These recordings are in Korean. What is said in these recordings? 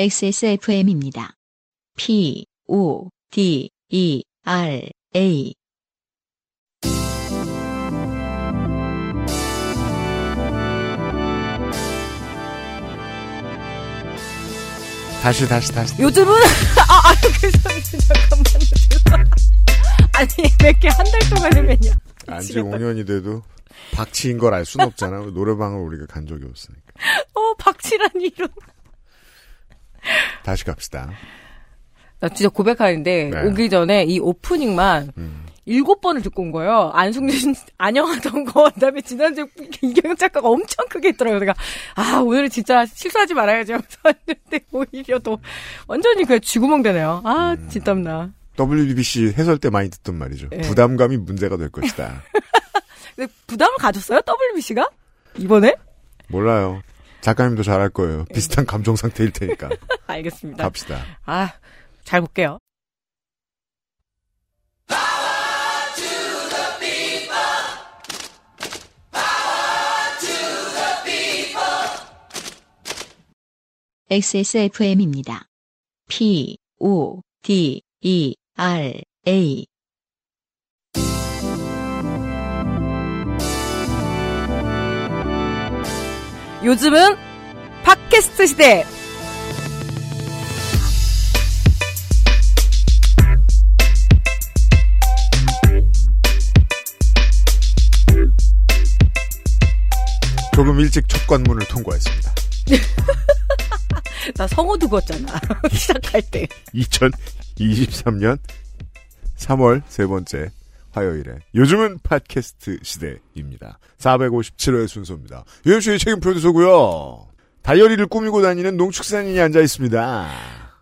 XSFM입니다. P, O, D, E, R, A. 다시 다시 다시 요즘은 아, 아 그래서 잠깐만요. 아니 몇개한달 동안 해면요. 안지 5년이 돼도 박치인 걸알 수는 없잖아. 노래방을 우리가 간 적이 없으니까. 어 박치라니 이런. 다시 갑시다. 나 진짜 고백하는데 네. 오기 전에 이 오프닝만 음. 일곱 번을 듣고 온 거예요. 안승준 안녕하던 거 그다음에 지난주 이경영 작가가 엄청 크게 했더라고요. 내가 아 오늘은 진짜 실수하지 말아야지 하면서 왔는데 오히려 더 완전히 그냥 쥐구멍 되네요. 아 음. 진땀나. WBC 해설 때 많이 듣던 말이죠. 네. 부담감이 문제가 될 것이다. 근데 부담을 가졌어요? WBC가 이번에? 몰라요. 작가님도 잘할 거예요. 비슷한 감정 상태일 테니까. 알겠습니다. 갑시다. 아, 잘 볼게요. XSFM입니다. P, O, D, E, R, A. 요즘은 팟캐스트 시대. 조금 일찍 첫 관문을 통과했습니다. 나 성우 두었잖아 시작할 때. 2023년 3월 세 번째 화요일에 요즘은 팟캐스트 시대입니다. 457회 순서입니다. 유현수의 책임 프로듀서고요. 다이어리를 꾸미고 다니는 농축산인이 앉아 있습니다.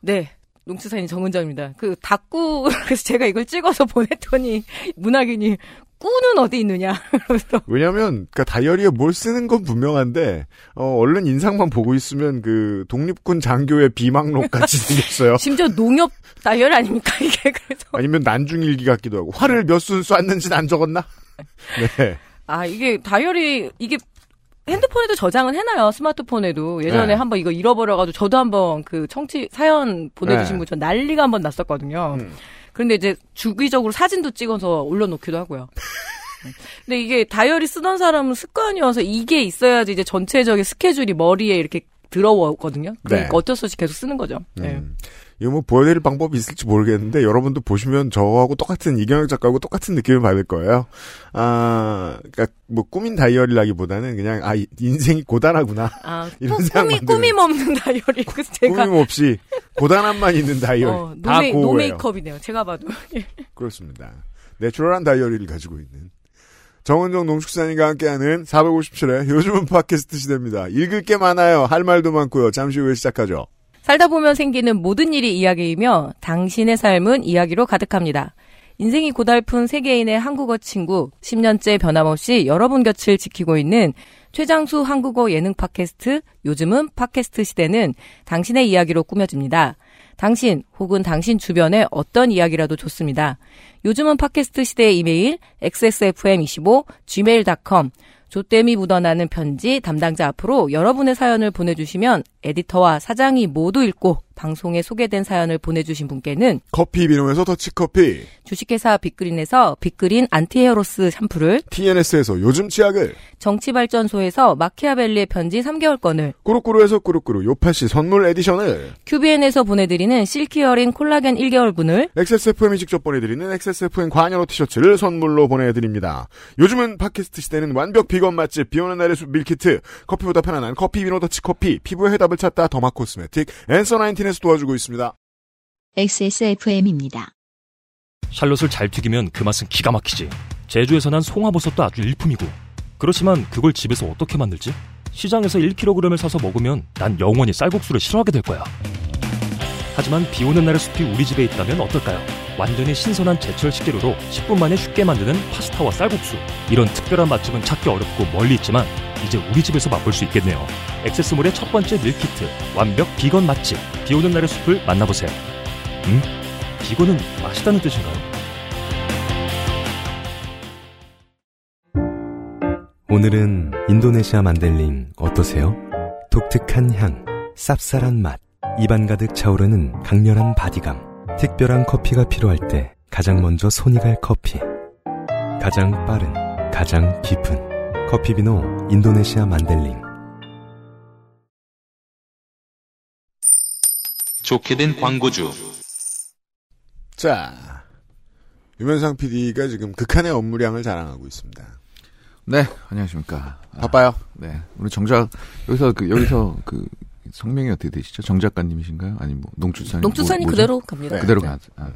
네. 농수산인 정은정입니다. 그 닭구 그래서 제가 이걸 찍어서 보냈더니 문학인이 꾸는 어디 있느냐. 그래서 왜냐면 그 다이어리에 뭘 쓰는 건 분명한데 어, 얼른 인상만 보고 있으면 그 독립군 장교의 비망록 같이 생겼어요. 심지어 농협 다이어리 아닙니까 이게 그래서 아니면 난중일기 같기도 하고 활을 몇순 쐈는지는 안 적었나? 네. 아 이게 다이어리 이게 핸드폰에도 저장은 해놔요 스마트폰에도 예전에 네. 한번 이거 잃어버려가지고 저도 한번 그 청취 사연 보내주신 네. 분전 난리가 한번 났었거든요. 음. 그런데 이제 주기적으로 사진도 찍어서 올려놓기도 하고요. 근데 이게 다이어리 쓰던 사람은 습관이어서 이게 있어야지 이제 전체적인 스케줄이 머리에 이렇게 들어오거든요. 그러니까 네. 어쩔 수 없이 계속 쓰는 거죠. 네. 음. 이거 뭐 보여드릴 방법이 있을지 모르겠는데 여러분도 보시면 저하고 똑같은 이경혁 작가하고 똑같은 느낌을 받을 거예요. 아, 그러니까 뭐 꾸민 다이어리라기보다는 그냥 아 이- 인생이 고단하구나. 아, 이런 꾸, 생각 꾸미, 만드는. 꾸밈 없는 다이어리. 그래서 제가. 꾸밈 없이 고단함만 있는 다이어리. 어, 다 노메. 노메이크업이네요. 제가 봐도. 그렇습니다. 내추럴한 다이어리를 가지고 있는 정은정 농축산인과 함께하는 457회 요즘은 팟캐스트 시대입니다. 읽을 게 많아요. 할 말도 많고요. 잠시 후에 시작하죠. 살다 보면 생기는 모든 일이 이야기이며 당신의 삶은 이야기로 가득합니다. 인생이 고달픈 세계인의 한국어 친구, 10년째 변함없이 여러분 곁을 지키고 있는 최장수 한국어 예능 팟캐스트, 요즘은 팟캐스트 시대는 당신의 이야기로 꾸며집니다. 당신 혹은 당신 주변의 어떤 이야기라도 좋습니다. 요즘은 팟캐스트 시대의 이메일 xsfm25 gmail.com 조땜이 묻어나는 편지 담당자 앞으로 여러분의 사연을 보내주시면 에디터와 사장이 모두 읽고 방송에 소개된 사연을 보내주신 분께는 커피 비누에서 더치커피 주식회사 빅그린에서 빅그린 안티헤어로스 샴푸를 TNS에서 요즘 치약을 정치발전소에서 마키아벨리의 편지 3개월권을 꾸루꾸루에서 꾸루꾸루 요파시 선물 에디션을 QBN에서 보내드리는 실키어링 콜라겐 1개월분을 XSFM이 직접 보내드리는 XSFM 관여로 티셔츠를 선물로 보내드립니다. 요즘은 팟캐스트 시대는 완벽 비건 맛집 비오는 날의 숲 밀키트 커피보다 편안한 커피 비누 더치커피 피부에 해답을 찾다 더마 코스메틱 앤서 19 혁신에서 도와주고 있습니다. XSFM입니다. 샬롯을 잘 튀기면 그 맛은 기가 막히지. 제주에서 난 송화버섯도 아주 일품이고. 그렇지만 그걸 집에서 어떻게 만들지? 시장에서 1kg을 사서 먹으면 난 영원히 쌀국수를 싫어하게 될 거야. 하지만 비 오는 날의 숲이 우리 집에 있다면 어떨까요? 완전히 신선한 제철 식재료로 10분 만에 쉽게 만드는 파스타와 쌀국수. 이런 특별한 맛집은 찾기 어렵고 멀리 있지만 이제 우리 집에서 맛볼 수 있겠네요. XS몰의 첫 번째 밀키트. 완벽 비건 맛집. 비 오는 날의 숲을 만나보세요. 음? 비건은 맛있다는 뜻인가요? 오늘은 인도네시아 만델링 어떠세요? 독특한 향, 쌉쌀한 맛, 입안 가득 차오르는 강렬한 바디감. 특별한 커피가 필요할 때 가장 먼저 손이 갈 커피. 가장 빠른, 가장 깊은. 커피비노 인도네시아 만델링. 좋게 된 광고주. 자, 유면상 PD가 지금 극한의 업무량을 자랑하고 있습니다. 네, 안녕하십니까. 아, 바빠요? 네, 우리 정작 여기서 그 여기서 그 성명이 어떻게 되시죠? 정 작가님이신가요? 아니 뭐 농축산인 농축산이 뭐, 그대로 갑니다. 네. 그대로 가. 아,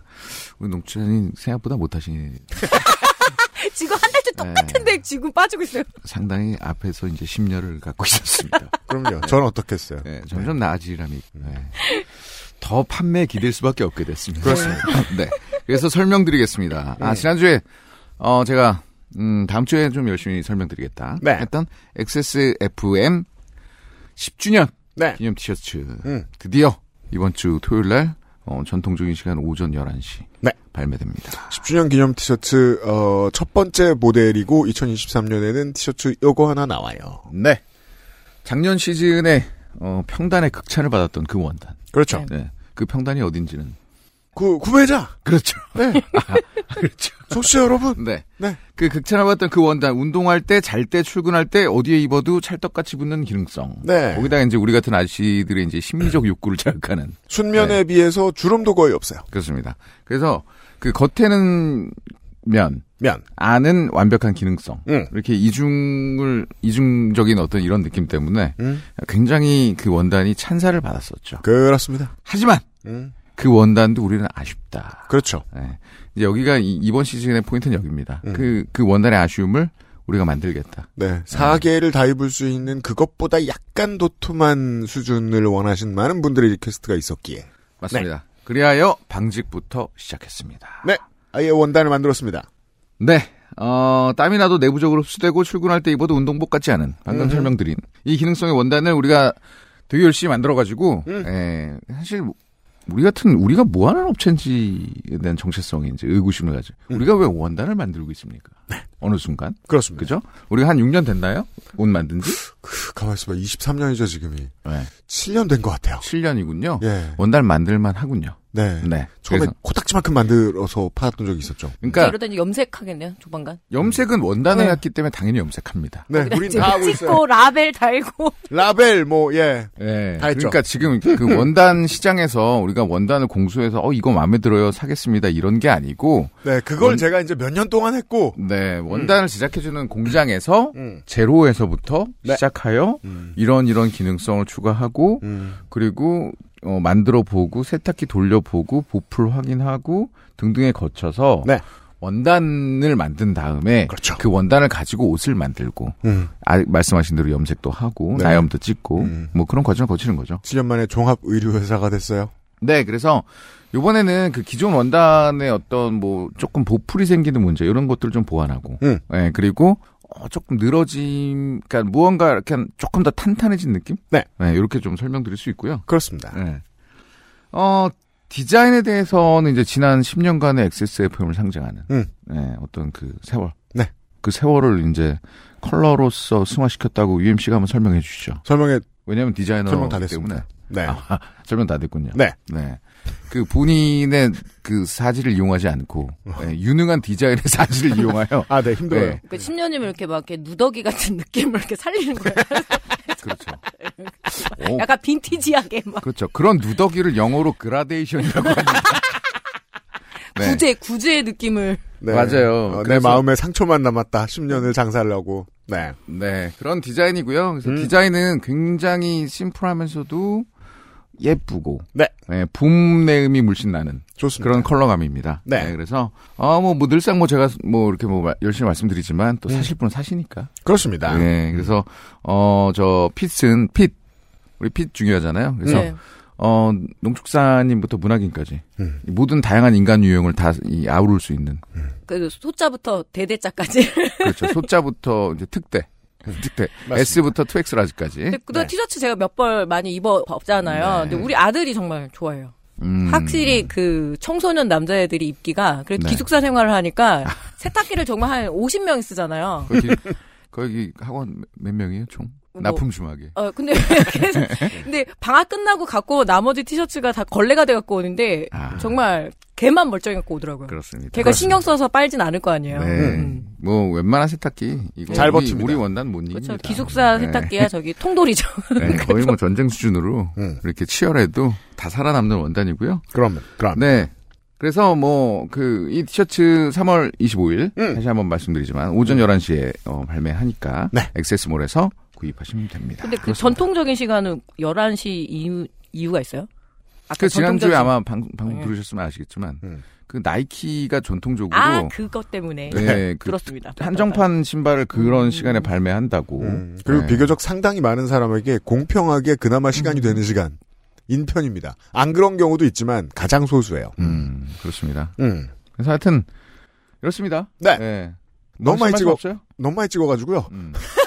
우리 농축산이 생각보다 못하시니 지금 한 네. 똑같은데 지금 빠지고 있어요. 상당히 앞에서 이제 심려를 갖고 있었습니다. 그럼요. 전 어떻겠어요? 네, 점점 나아지람이. 네. 더 판매에 기댈 수밖에 없게 됐습니다. 그렇습니다. 네. 그래서 설명드리겠습니다. 아, 지난주에, 어, 제가, 음, 다음 주에 좀 열심히 설명드리겠다. 네. 했던 XSFM 10주년 네. 기념 티셔츠. 음. 드디어 이번 주 토요일 날, 어, 전통적인 시간 오전 11시. 네. 발매됩니다. 10주년 기념 티셔츠 어, 첫 번째 모델이고 2023년에는 티셔츠 요거 하나 나와요. 네. 작년 시즌에, 어, 평단의 극찬을 받았던 그 원단. 그렇죠. 네. 그 평단이 어딘지는. 그 구매자. 그렇죠. 네. 그렇죠. 청취자 여러분. 네. 네. 그 극찬을 받던 그 원단, 운동할 때, 잘 때, 출근할 때, 어디에 입어도 찰떡같이 붙는 기능성. 네. 거기다가 이제 우리 같은 아저씨들의 이제 심리적 욕구를 자극하는. 순면에 비해서 주름도 거의 없어요. 그렇습니다. 그래서 그 겉에는 면, 면. 안은 완벽한 기능성. 응. 이렇게 이중을, 이중적인 어떤 이런 느낌 때문에 음. 굉장히 그 원단이 찬사를 받았었죠. 그렇습니다. 하지만 음. 그 원단도 우리는 아쉽다. 그렇죠. 네. 이제 여기가 이, 이번 시즌의 포인트는 여기입니다. 음. 그, 그 원단의 아쉬움을 우리가 만들겠다. 네. 사계를 다 입을 수 있는 그것보다 약간 도톰한 수준을 원하신 많은 분들의 request가 있었기에. 맞습니다. 그리하여 방직부터 시작했습니다. 네. 아예 원단을 만들었습니다. 네. 어, 땀이 나도 내부적으로 흡수되고 출근할 때 입어도 운동복 같지 않은 방금 음흠. 설명드린 이 기능성의 원단을 우리가 되게 열심히 만들어가지고, 음. 에, 사실 우리 같은 우리가 뭐 하는 업체인지에 대한 정체성이 이제 의구심을 가지고 음. 우리가 왜 원단을 만들고 있습니까? 어느 순간 그렇습니다. 그죠? 우리가 한 6년 됐나요? 옷 만든 지? 그, 가만히 있어봐. 23년이죠, 지금이. 네. 7년 된 것 같아요. 7년이군요. 예. 원단 만들만 하군요. 네. 네. 처음에 그래서 코딱지만큼 만들어서 팔았던 적이 있었죠. 그러니까 이러더니 염색하겠네요, 조만간. 염색은 원단을 네. 했기 때문에 당연히 염색합니다. 네, 우린 다 하고 있어요. 찍고 라벨 달고. 라벨, 뭐, 예. 예. 다 했죠. 그러니까 지금 그 원단 시장에서 우리가 원단을 공수해서 어 이거 마음에 들어요 사겠습니다 이런 게 아니고 네, 그걸 원- 제가 이제 몇 년 동안 했고. 네 원단을 제작해주는 공장에서 음. 제로에서부터 네. 시작하여 음. 이런 이런 기능성을 추가하고 음. 그리고 어, 만들어 보고 세탁기 돌려 보고 보풀 확인하고 등등에 거쳐서 네. 원단을 만든 다음에 그렇죠. 그 원단을 가지고 옷을 만들고 음. 아, 말씀하신 대로 염색도 하고 네. 나염도 찍고 음. 뭐 그런 과정을 거치는 거죠. 7년 만에 종합 의류 회사가 됐어요. 네, 그래서 요번에는 그 기존 원단의 어떤 뭐 조금 보풀이 생기는 문제 이런 것들을 좀 보완하고, 음. 네, 그리고 어, 조금 늘어짐, 그러니까 무언가 이렇게 한 조금 더 탄탄해진 느낌? 네. 이렇게 좀 설명드릴 수 있고요. 그렇습니다. 네. 어, 디자인에 대해서는 이제 지난 10년간의 XSFM을 상징하는, 음. 네, 어떤 그 세월. 네. 그 세월을 이제 컬러로서 승화시켰다고 UMC가 한번 설명해 주시죠. 설명에 왜냐면 디자이너 설명 다 때문에. 됐습니다. 네. 아, 설명 다 됐군요. 네. 네. 그 본인의 그 사지를 이용하지 않고 네, 유능한 디자인의 사지를 이용하여 아, 네, 힘들어요. 네, 그 10년이면 이렇게 막 이렇게 누더기 같은 느낌을 이렇게 살리는 거예요. 그렇죠. 오, 약간 빈티지하게 막. 그렇죠. 그런 누더기를 영어로 그라데이션이라고 합니다. 네. 구제, 구제의 느낌을. 네. 맞아요. 어, 내 그래서- 마음에 상처만 남았다. 10년을 장사를 하고. 네. 네, 그런 디자인이고요. 그래서 음. 디자인은 굉장히 심플하면서도 예쁘고 네. 봄 내음이 물씬 나는 좋습니다. 그런 컬러감입니다. 네. 그래서 어뭐 뭐 늘상 뭐 제가 뭐 이렇게 뭐 마- 열심히 말씀드리지만 음. 또 사실 분은 사시니까. 그렇습니다. 네. 그래서 어저 핏은 핏 우리 핏 중요하잖아요. 그래서 네. 어 농축사님부터 문학인까지 음. 이 모든 다양한 인간 유형을 다 이 아우를 수 있는 그 소자부터 대대자까지. 그렇죠. 소자부터 이제 특대 특대 S부터 2X 라지까지. 근데 그동안 네. 티셔츠 제가 몇 벌 많이 입어 봤잖아요. 네. 근데 우리 아들이 정말 좋아해요. 음. 확실히 그 청소년 남자애들이 입기가 그래도 네. 기숙사 생활을 하니까 세탁기를 정말 한 50명이 쓰잖아요. 거기 거기 학원 몇 명이에요 총? 뭐- 납품 주막에. 어, 근데, 근데 방학 끝나고 갖고 나머지 티셔츠가 다 걸레가 돼 갖고 오는데, 아. 정말 걔만 멀쩡히 갖고 오더라고요. 그렇습니다. 걔가 신경 써서 빨진 않을 거 아니에요. 네. 음. 뭐 웬만한 세탁기 이거 잘 우리, 버팁니다. 우리 원단 못 이깁니다. 그렇죠. 기숙사 네. 세탁기야 저기 통돌이죠. 네, 거의 뭐 전쟁 수준으로 음. 이렇게 치열해도 다 살아남는 원단이고요. 그럼 그럼. 네. 그래서 뭐 그 이 티셔츠 3월 25일 음. 다시 한번 말씀드리지만 오전 11시에 어, 발매하니까 네. 액세스몰에서 구입하시면 됩니다. 근데 그 그렇습니다. 전통적인 시간은 11시 이유, 이유가 있어요? 아까 그 지난주에 아마 방, 방송 네. 들으셨으면 아시겠지만 음. 그 나이키가 전통적으로 아, 그것 때문에. 네, 그 들었습니다. 한정판 신발을 그런 음. 시간에 발매한다고. 음, 그리고 네. 비교적 상당히 많은 사람에게 공평하게 그나마 시간이 되는 시간. 인 편입니다. 안 그런 경우도 있지만 가장 소수예요. 음, 그렇습니다. 음. 그래서 하여튼 이렇습니다. 네. 너무 많이 말씀 찍어 없어요? 너무 많이 찍어가지고요.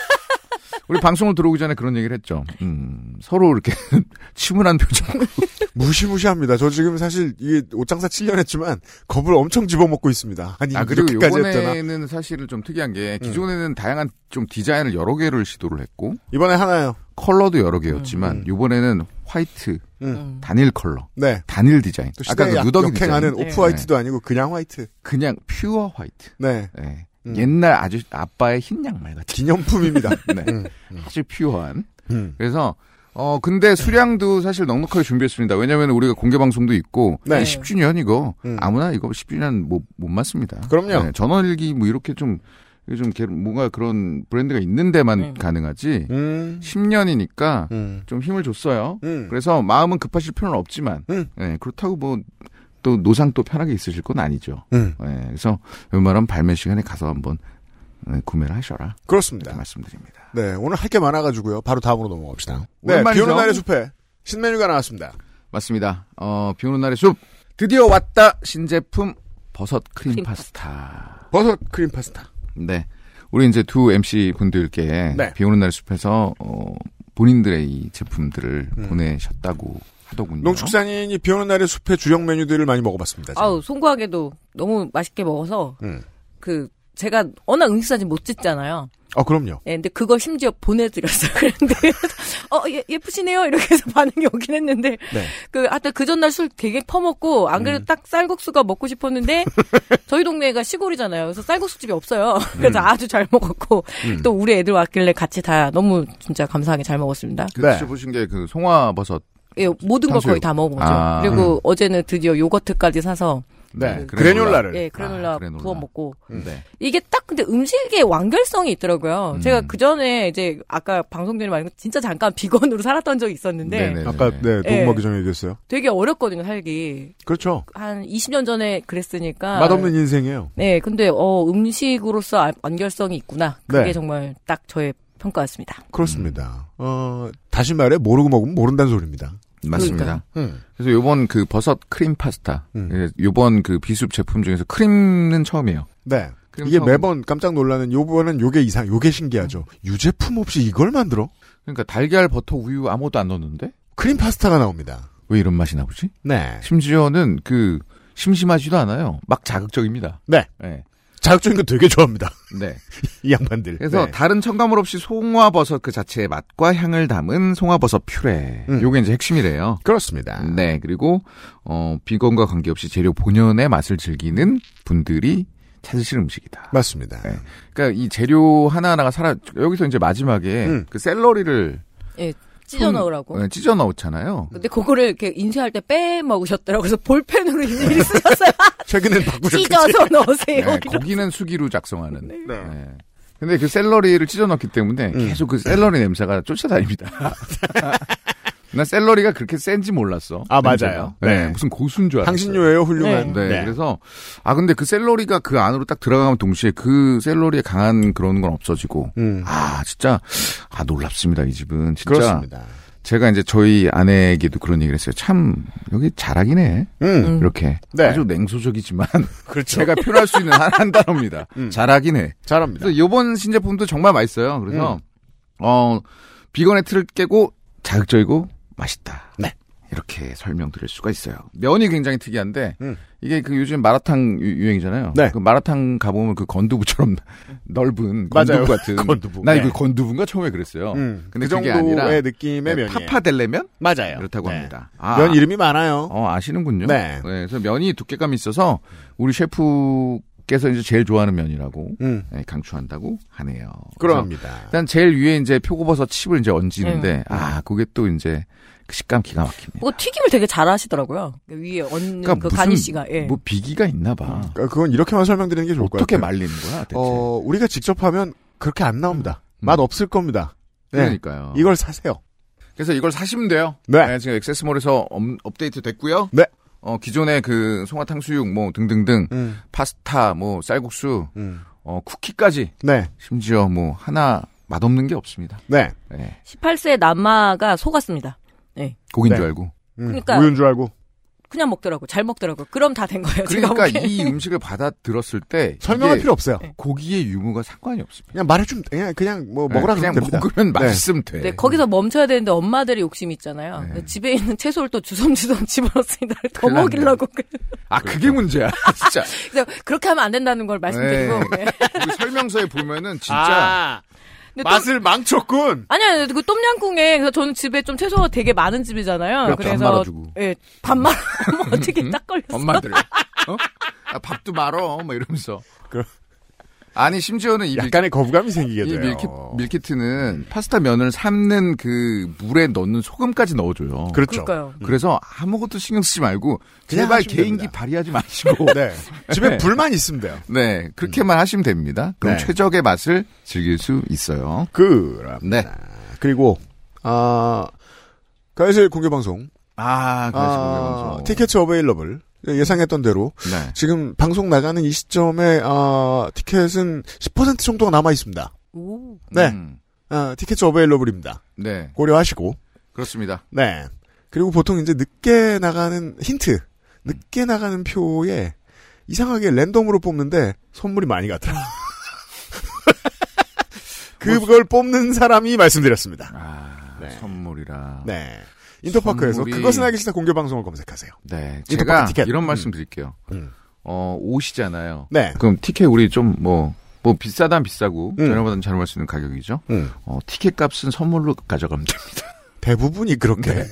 음. 우리 방송을 들어오기 전에 그런 얘기를 했죠. 음, 서로 이렇게 침울한 표정. 무시무시합니다. 저 지금 사실 이게 옷장사 7년 했지만 겁을 엄청 집어먹고 있습니다. 아니 아 그리고. 이번에는 사실은 좀 특이한 게 기존에는 다양한 좀 디자인을 여러 개를 시도를 했고 이번에 하나요. 컬러도 여러 개였지만 음. 이번에는 화이트 음. 단일 컬러, 네. 단일 디자인. 또 아까 그 누더기 디자인. 역행하는 네. off white도 아니고 그냥 화이트. 그냥 pure white. 네. 네. 음. 옛날 아주 아빠의 흰 양말 같은. 기념품입니다. 네. 음. 아주 퓨어한. 음. 그래서 어 근데 수량도 사실 넉넉하게 준비했습니다. 왜냐하면 우리가 공개 방송도 있고 네. 10주년 이거 음. 아무나 이거 10주년 못 못 맞습니다. 그럼요. 네, 전원일기 뭐 이렇게 좀 이게 좀 개- 뭔가 그런 브랜드가 있는 데만 음. 가능하지. 음. 10년이니까 음. 좀 힘을 줬어요. 음. 그래서 마음은 급하실 필요는 없지만 음. 네, 그렇다고 뭐 또 노상 또 편하게 있으실 건 아니죠. 음. 네, 그래서 웬만하면 발매 시간에 가서 한번 네, 구매를 하셔라. 그렇습니다. 말씀드립니다. 네, 오늘 할 게 많아가지고요. 바로 다음으로 넘어갑시다. 네, 오랜만이죠? 비오는 날의 숲에 신메뉴가 나왔습니다. 맞습니다. 어, 비 오는 날의 숲. 드디어 왔다. 신제품 버섯 크림 크림 파스타. 버섯 크림 파스타. 네. 우리 이제 두 MC 분들께 네. 비 오는 날의 숲에서 어, 본인들의 이 제품들을 음. 보내셨다고 하더군요. 농축산인이 비 오는 날의 숲의 주력 메뉴들을 많이 먹어봤습니다. 아우, 송구하게도 너무 맛있게 먹어서, 음. 그, 제가 워낙 음식 사진 못 찍잖아요. 어, 그럼요. 예, 근데 그걸 심지어 보내드렸어요. 그런데, 어, 예, 예쁘시네요. 이렇게 해서 반응이 오긴 했는데, 네. 그, 하여튼 그 전날 술 되게 퍼먹고, 안 그래도 음. 딱 쌀국수가 먹고 싶었는데, 저희 동네가 시골이잖아요. 그래서 쌀국수집이 없어요. 그래서 아주 잘 먹었고, 음. 또 우리 애들 왔길래 같이 다 너무 진짜 감사하게 잘 먹었습니다. 그 네. 드셔보신 게 그 송화버섯. 예, 모든 걸. 거의 다 먹어보죠. 아, 그리고 어제는 드디어 요거트까지 사서, 네. 그 그래놀라 를. 예, 그래놀라 아, 그래놀라. 부어 먹고, 네. 이게 딱 근데 음식의 완결성이 있더라고요. 음. 제가 그 전에 이제 아까 방송 전에 말한 진짜 잠깐 비건으로 살았던 적이 있었는데 네네. 아까 네 예. 녹음하기 전에 얘기했어요. 되게 어렵거든요 살기. 그렇죠. 한 20년 전에 그랬으니까. 맛없는 인생이에요. 네, 근데 어 음식으로서 아- 완결성이 있구나. 그게 네. 정말 딱 저의 평가였습니다. 그렇습니다. 어 다시 말해 모르고 먹으면 모른다는 소리입니다. 맞습니다. 음. 그래서 요번 그 버섯 크림 파스타. 음. 예, 요번 그 비숲 제품 중에서 크림은 처음이에요. 네. 크림 이게 처음. 매번 깜짝 놀라는 요번은 요게 이상 요게 신기하죠. 유제품 없이 이걸 만들어? 그러니까 달걀, 버터, 우유 아무것도 안 넣었는데 크림 파스타가 나옵니다. 왜 이런 맛이 나오지? 네. 심지어는 그 심심하지도 않아요. 막 자극적입니다. 네. 네. 자극적인 거 되게 좋아합니다. 네. 이 양반들. 그래서 네. 다른 첨가물 없이 송화버섯 그 자체의 맛과 향을 담은 송화버섯 퓨레. 음. 요게 이제 핵심이래요. 그렇습니다. 네. 그리고 어 비건과 관계없이 재료 본연의 맛을 즐기는 분들이 찾으실 음식이다. 맞습니다. 네. 그러니까 이 재료 하나하나가 살아 여기서 이제 마지막에 음. 그 샐러리를 찢어 넣으라고. 네, 찢어 넣잖아요. 근데 그거를 이렇게 인쇄할 때 빼 먹으셨더라고요. 그래서 볼펜으로 일일이 쓰셨어요. 최근엔 바꾸셨겠지. 찢어서 넣으세요. 네, 고기는 수기로 작성하는. 네. 네. 근데 그 샐러리를 찢어 넣기 때문에 음. 계속 그 샐러리 냄새가 쫓아다닙니다. 나 샐러리가 그렇게 센지 몰랐어. 아, 냄새가. 맞아요. 네. 네. 무슨 고수인 줄 알았어요. 향신료예요, 훌륭한. 네, 그래서 아 근데 그 샐러리가 그 안으로 딱 들어가면 동시에 그 샐러리의 강한 그런 건 없어지고 음. 아 진짜 아 놀랍습니다 이 집은 진짜 그렇습니다. 제가 이제 저희 아내에게도 그런 얘기를 했어요 참 여기 잘하긴 해 음. 음. 이렇게 네. 아주 냉소적이지만 그렇죠. 제가 표현할 수 있는 한, 한 단어입니다 음. 잘하긴 해 잘합니다. 그래서 이번 신제품도 정말 맛있어요 그래서 음. 어 비건의 틀을 깨고 자극적이고 맛있다 네. 이렇게 설명드릴 수가 있어요. 면이 굉장히 특이한데 음. 이게 그 요즘 마라탕 유- 유행이잖아요. 네. 그 마라탕 가보면 그 건두부처럼 넓은 맞아요. 건두부 같은 건두부. 나 네. 이거 건두부인가 처음에 그랬어요. 음, 근데 그 그게 정도의 아니라 느낌의 네, 면이에요. 파파델레면 맞아요. 그렇다고 네. 합니다. 아, 면 이름이 많아요. 어 아시는군요. 네. 그래서 면이 두께감이 있어서 우리 셰프 께서 이제 제일 좋아하는 면이라고 음, 네, 강추한다고 하네요. 그럽니다. 일단 제일 위에 이제 표고버섯 칩을 이제 얹는데 음. 아 그게 또 이제 그 식감 기가 막힙니다. 그거 튀김을 되게 잘하시더라고요. 그 위에 얹는 그러니까 그 garnish가. 예. 뭐 비기가 있나 봐. 그러니까 그건 이렇게만 설명드리는 게 좋을 것 어떻게 같아요. 말리는 거야 대체? 어, 우리가 직접 하면 그렇게 안 나옵니다. 음. 맛 없을 겁니다. 네. 그러니까요. 이걸 사세요. 그래서 이걸 사시면 돼요. 네. 지금 액세스몰에서 업, 업데이트 됐고요. 네. 어 기존의 그 송화탕 수육 뭐 등등등 음, 파스타 뭐 쌀국수 음. 어 쿠키까지 네, 심지어 뭐 하나 맛없는 게 없습니다. 네. 네. 18세 남마가 속았습니다. 고긴 네. 줄 알고. 음, 그러니까- 우유인 줄 알고 그냥 먹더라고. 잘 먹더라고. 그럼 다 된 거예요. 그러니까. 이 음식을 받아 들었을 때 설명할 필요 없어요. 네. 고기의 유무가 상관이 없습니다. 그냥 말해주면 그냥 그냥 뭐 네, 먹으라 그냥 그러면 됩니다. 먹으면 네. 맛있으면 돼. 네, 거기서 멈춰야 되는데 엄마들이 욕심이 있잖아요. 네. 집에 있는 채소를 또 주섬주섬 집어넣습니다. 더. 먹이려고. 아 그게 문제야, 진짜. 그래서 그렇게 하면 안 된다는 걸 말씀드리고. 네. 그 설명서에 보면은 진짜 아, 맛을 망쳤군. 아니, 아니, 그 똠양꿍에, 그래서 저는 집에 좀 채소가 되게 많은 집이잖아요. 밥 그래서. 말아주고. 예, 밥 말아. 어떻게 딱 걸렸어. 엄마들 어? 아, 밥도 말어, 뭐 이러면서. 그- 아니 심지어는 이, 밀, 약간의 거부감이 생기게 이 돼요. 밀키, 밀키트는 파스타 면을 삶는 그 물에 넣는 소금까지 넣어줘요. 그렇죠. 그러니까요. 그래서 아무것도 신경 쓰지 말고 제발 개인기 됩니다. 발휘하지 마시고 네. 집에 네. 불만 있으면 돼요. 네 그렇게만 하시면 됩니다. 그럼 네. 최적의 맛을 즐길 수 있어요. 그럼. 네. 그리고 아 가야실 공개 방송. 아, 그래서 아, 방송. 티켓츠 어베일러블 예상했던 대로 네. 지금 방송 나가는 이 시점에 아, 티켓은 10% 정도가 남아 있습니다. 오. 네. 음, 아, 티켓츠 어베일러블입니다. 네. 고려하시고. 그렇습니다. 네. 그리고 보통 이제 늦게 나가는 힌트, 늦게 나가는 표에 이상하게 랜덤으로 뽑는데 선물이 많이 가더라. 그걸 뽑는 사람이 말씀드렸습니다. 아, 네. 선물이라. 네. 인터파크에서 선물이- 그것은 알기 싫다 공개 방송을 검색하세요. 네. 제가 티켓. 이런 음. 말씀 드릴게요. 음. 어, 옷이잖아요. 네. 그럼 티켓 우리 좀 뭐, 뭐 비싸단 비싸고 음. 저렴하단 저렴할 수 있는 가격이죠. 음. 어, 티켓 값은 선물로 가져가면 됩니다. 대부분이 그렇게 네.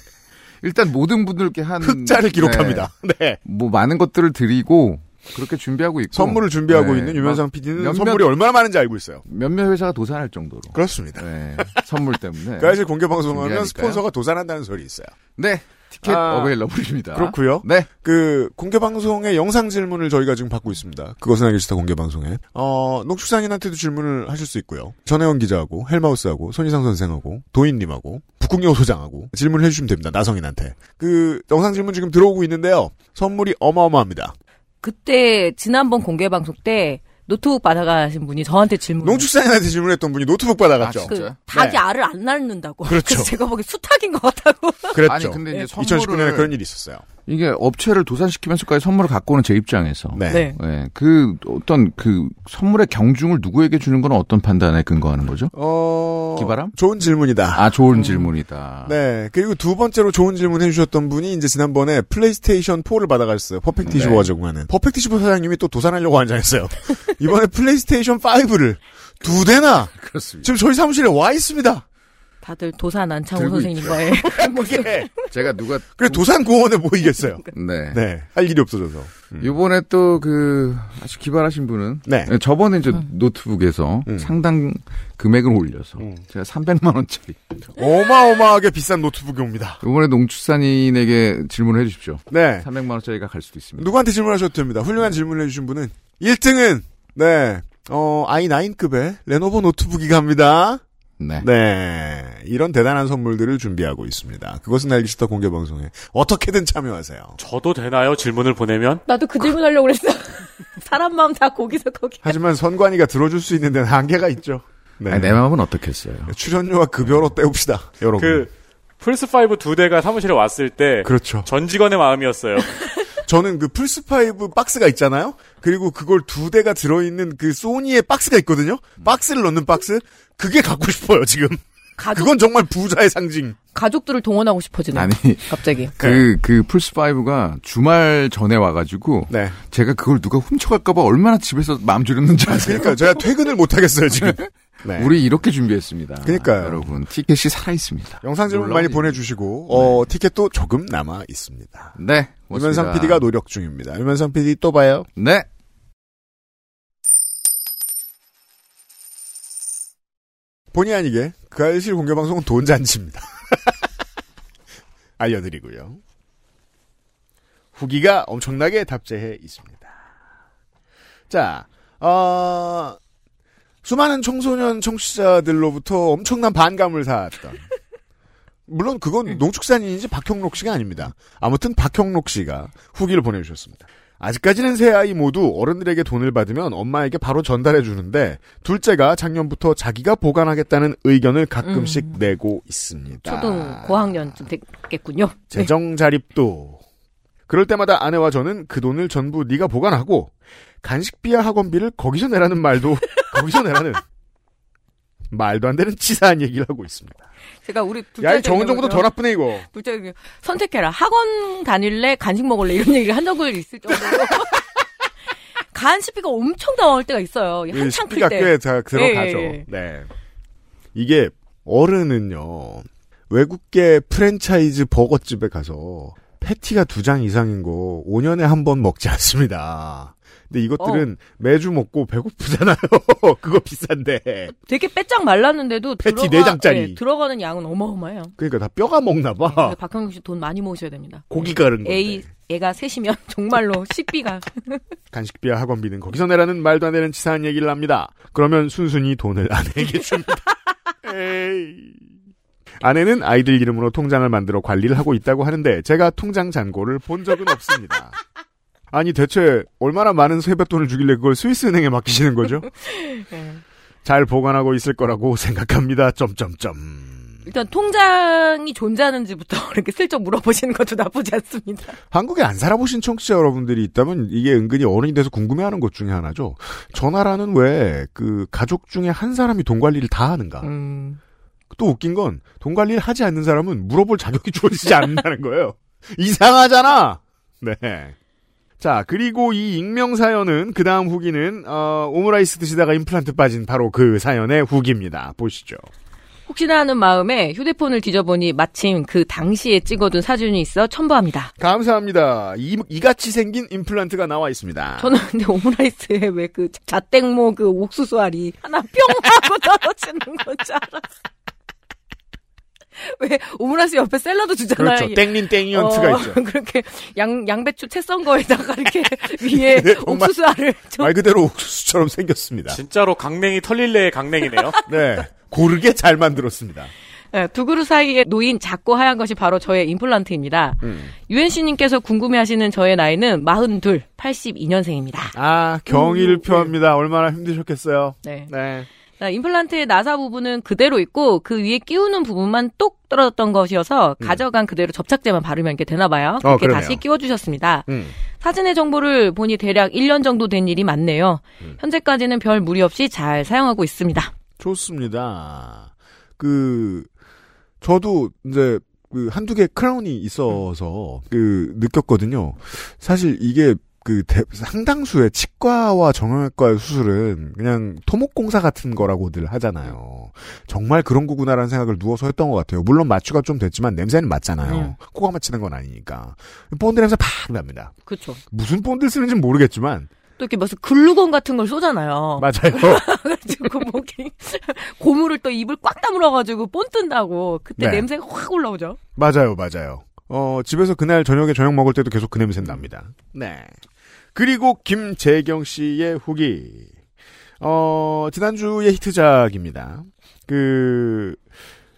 일단 모든 분들께 한 흑자를 기록합니다. 네. 네. 뭐 많은 것들을 드리고 그렇게 준비하고 있고 선물을 준비하고 네. 있는 유면상 막 PD는 몇몇- 선물이 얼마나 많은지 알고 있어요. 몇몇 회사가 도산할 정도로. 그렇습니다. 네. 선물 때문에. 가야실 공개 방송하면 준비하니까요. 스폰서가 도산한다는 소리 있어요. 네. 티켓 아, 어베일러블입니다. 그렇고요. 네. 그 공개 방송의 영상 질문을 저희가 지금 받고 있습니다. 그것은 알기 싫다 공개 방송에 어 농축산인한테도 질문을 하실 수 있고요. 전혜원 기자하고 헬마우스하고 손희상 선생하고 도인 님하고 북국여 소장하고 질문을 해 주시면 됩니다. 나성인한테 그 영상 질문 지금 들어오고 있는데요. 선물이 어마어마합니다. 그때, 지난번 공개 방송 때, 노트북 받아가신 분이 저한테 질문. 농축산인한테 질문했던 분이 노트북 받아갔죠. 아, 그? 닭이 네. 알을 안 낳는다고. 그렇죠. 그래서 제가 보기엔 수탉인 것 같다고. 그랬죠. 아니 근데 이제 2019년에 선물을 그런 일이 있었어요. 이게 업체를 도산시키면서까지 선물을 갖고 오는 제 입장에서 네. 네. 네, 그 어떤 그 선물의 경중을 누구에게 주는 건 어떤 판단에 근거하는 거죠? 어 기발함? 좋은 질문이다. 아 좋은 질문이다. 네. 그리고 두 번째로 좋은 질문 해주셨던 분이 이제 지난번에 플레이스테이션 4를 받아갔어요. 퍼펙트 네. 25가 제공하는. 퍼펙트 25 사장님이 또 도산하려고 앉아있어요. 이번에 플레이스테이션 5를 두 대나 그렇습니다. 지금 저희 사무실에 와 있습니다. 다들 도산 안창호 선생님과의 이게 제가 누가 그래 도산 공원에 모이겠어요. 네. 네. 할 일이 없어져서. 음. 이번에 또 그 아주 기발하신 분은 네. 저번에 이제 노트북에서 음. 상당 금액을 올려서 음. 제가 300만 원짜리 어마어마하게 비싼 노트북이 옵니다. 이번에 농축산인에게 질문을 해주십시오. 네. 300만 원짜리가 갈 수도 있습니다. 누구한테 질문하셔도 됩니다. 훌륭한 질문을 해주신 분은 1등은 네. 어, i9급의 레노버 노트북이 갑니다. 네. 네. 이런 대단한 선물들을 준비하고 있습니다. 그것은 알기 싫다 공개 방송에 어떻게든 참여하세요. 저도 되나요? 질문을 보내면? 나도 그 질문 하려고 그랬어. 사람 마음 다 거기서 거기. 하지만 선관위가 들어줄 수 있는 데는 한계가 있죠. 네. 아니, 내 마음은 어떻겠어요? 출연료와 급여로 때웁시다, 여러분. 그, 플스5 두 대가 사무실에 왔을 때, 그렇죠. 전 직원의 마음이었어요. 저는 그 플스5 박스가 있잖아요? 그리고 그걸 두 대가 들어있는 그 소니의 박스가 있거든요? 박스를 넣는 박스? 그게 갖고 싶어요, 지금. 가족 그건 정말 부자의 상징. 가족들을 동원하고 싶어지네. 아니 갑자기. 그 그 플스 5가 주말 전에 와가지고 네. 제가 그걸 누가 훔쳐갈까봐 얼마나 집에서 마음 졸였는지 아세요? 그러니까 제가 퇴근을 못 하겠어요 지금. 네. 우리 이렇게 준비했습니다. 그러니까요. 여러분 티켓이 살아 있습니다. 영상 제목 많이 보내주시고 어, 티켓도 조금 남아 있습니다. 네. 유면상. PD가 노력 중입니다. 유면상 PD 또 봐요. 네. 본의 아니게 그 알실 공개 방송은 돈 잔치입니다. 알려드리고요. 후기가 엄청나게 답재해 있습니다. 자, 어, 수많은 청소년 청취자들로부터 엄청난 반감을 사왔던. 물론 그건 농축산인인지 박형록 씨가 아닙니다. 아무튼 박형록 씨가 후기를 보내주셨습니다. 아직까지는 세 아이 모두 어른들에게 돈을 받으면 엄마에게 바로 전달해 주는데 둘째가 작년부터 자기가 보관하겠다는 의견을 가끔씩 내고 있습니다. 초등 고학년쯤 됐겠군요. 재정 자립도. 그럴 때마다 아내와 저는 그 돈을 전부 네가 보관하고 간식비와 학원비를 거기서 내라는 말도 거기서 내라는 말도 안 되는 치사한 얘기를 하고 있습니다. 제가 우리 둘째 야, 이 정은 정보도 더 나쁘네 이거. 둘째 그 선택해라. 학원 다닐래? 간식 먹을래? 이런 얘기를 한 적을 있을 정도로. 간식비가 엄청 나올 때가 있어요. 한창 클 식비가 때. 꽤다 들어가죠. 예, 예, 예. 네. 이게 어른은요 외국계 프랜차이즈 버거집에 가서 패티가 두 장 이상인 거 5년에 한 번 먹지 않습니다. 근데 이것들은 어. 매주 먹고 배고프잖아요. 그거 비싼데. 되게 빼짝 말랐는데도 패티 들어가, 네 장짜리. 예, 들어가는 양은 어마어마해요. 그러니까 다 뼈가 먹나 봐. 근데 박형국 씨돈 많이 모으셔야 됩니다. 고기 가른 건데. 애 애가 셋이면 정말로 식비가 간식비와 학원비는 거기서 내라는 말도 안 되는 치사한 얘기를 합니다. 그러면 순순히 돈을 아내에게 줍니다. 에이. 아내는 아이들 이름으로 통장을 만들어 관리를 하고 있다고 하는데 제가 통장 잔고를 본 적은 없습니다. 아니 대체 얼마나 많은 세뱃돈을 주길래 그걸 스위스 은행에 맡기시는 거죠? 예. 잘 보관하고 있을 거라고 생각합니다. 점점점. 일단 통장이 존재하는지부터 이렇게 슬쩍 물어보시는 것도 나쁘지 않습니다. 한국에 안 살아보신 청취자 여러분들이 있다면 이게 은근히 어른이 돼서 궁금해하는 것 중에 하나죠. 저 나라는 왜 그 가족 중에 한 사람이 돈 관리를 다 하는가? 음. 또 웃긴 건 돈 관리를 하지 않는 사람은 물어볼 자격이 주어지지 않는다는 거예요. 이상하잖아. 네. 자 그리고 이 익명 사연은 그 다음 후기는 어, 오므라이스 드시다가 임플란트 빠진 바로 그 사연의 후기입니다. 보시죠. 혹시나 하는 마음에 휴대폰을 뒤져보니 마침 그 당시에 찍어둔 사진이 있어 첨부합니다. 감사합니다. 이, 이같이 생긴 임플란트가 나와 있습니다. 저는 근데 오므라이스에 왜 그 자땡모 그 옥수수 알이 하나 뿅 하고 떨어지는 건 줄 알았어. 왜 오므라이스 옆에 샐러드 주잖아요. 그렇죠. 땡린 땡이언트가 어, 있죠. 그렇게 양 양배추 채 썬 거에다가 이렇게 위에 네, 정말 옥수수 알을 좀 말 그대로 옥수수처럼 생겼습니다. 진짜로 강냉이 털릴래의 강냉이네요. 네. 고르게 잘 만들었습니다. 네, 두 그릇 사이에 놓인 작고 하얀 것이 바로 저의 임플란트입니다. 음. 유엔씨님께서 궁금해하시는 저의 나이는 42, 82년생입니다. 아, 경의를 표합니다. 얼마나 힘드셨겠어요. 네. 네. 자, 임플란트의 나사 부분은 그대로 있고 그 위에 끼우는 부분만 똑 떨어졌던 것이어서 가져간 그대로 접착제만 바르면 이렇게 되나 봐요. 음. 어, 그렇게 그러네요. 다시 끼워주셨습니다. 음. 사진의 정보를 보니 대략 1년 정도 된 일이 많네요. 음. 현재까지는 별 무리 없이 잘 사용하고 있습니다. 좋습니다. 그, 저도 이제 그 한두 개 크라운이 있어서 그 느꼈거든요. 사실 이게 그 대- 상당수의 치과와 정형외과의 수술은 그냥 토목공사 같은 거라고들 하잖아요. 정말 그런 거구나라는 생각을 누워서 했던 것 같아요. 물론 마취가 좀 됐지만 냄새는 맡잖아요. 음. 코가 마취는 건 아니니까. 본드 냄새 팍 납니다. 그렇죠. 무슨 본드를 쓰는지는 모르겠지만 또 이렇게 무슨 글루건 같은 걸 쏘잖아요. 맞아요. 그래가지고 목이 고무를 또 입을 꽉 다물어가지고 본 뜬다고 그때 네. 냄새가 확 올라오죠. 맞아요, 맞아요. 어, 집에서 그날 저녁에 저녁 먹을 때도 계속 그 냄새 납니다. 네. 그리고 김재경 씨의 후기. 어, 지난주의 히트작입니다. 그,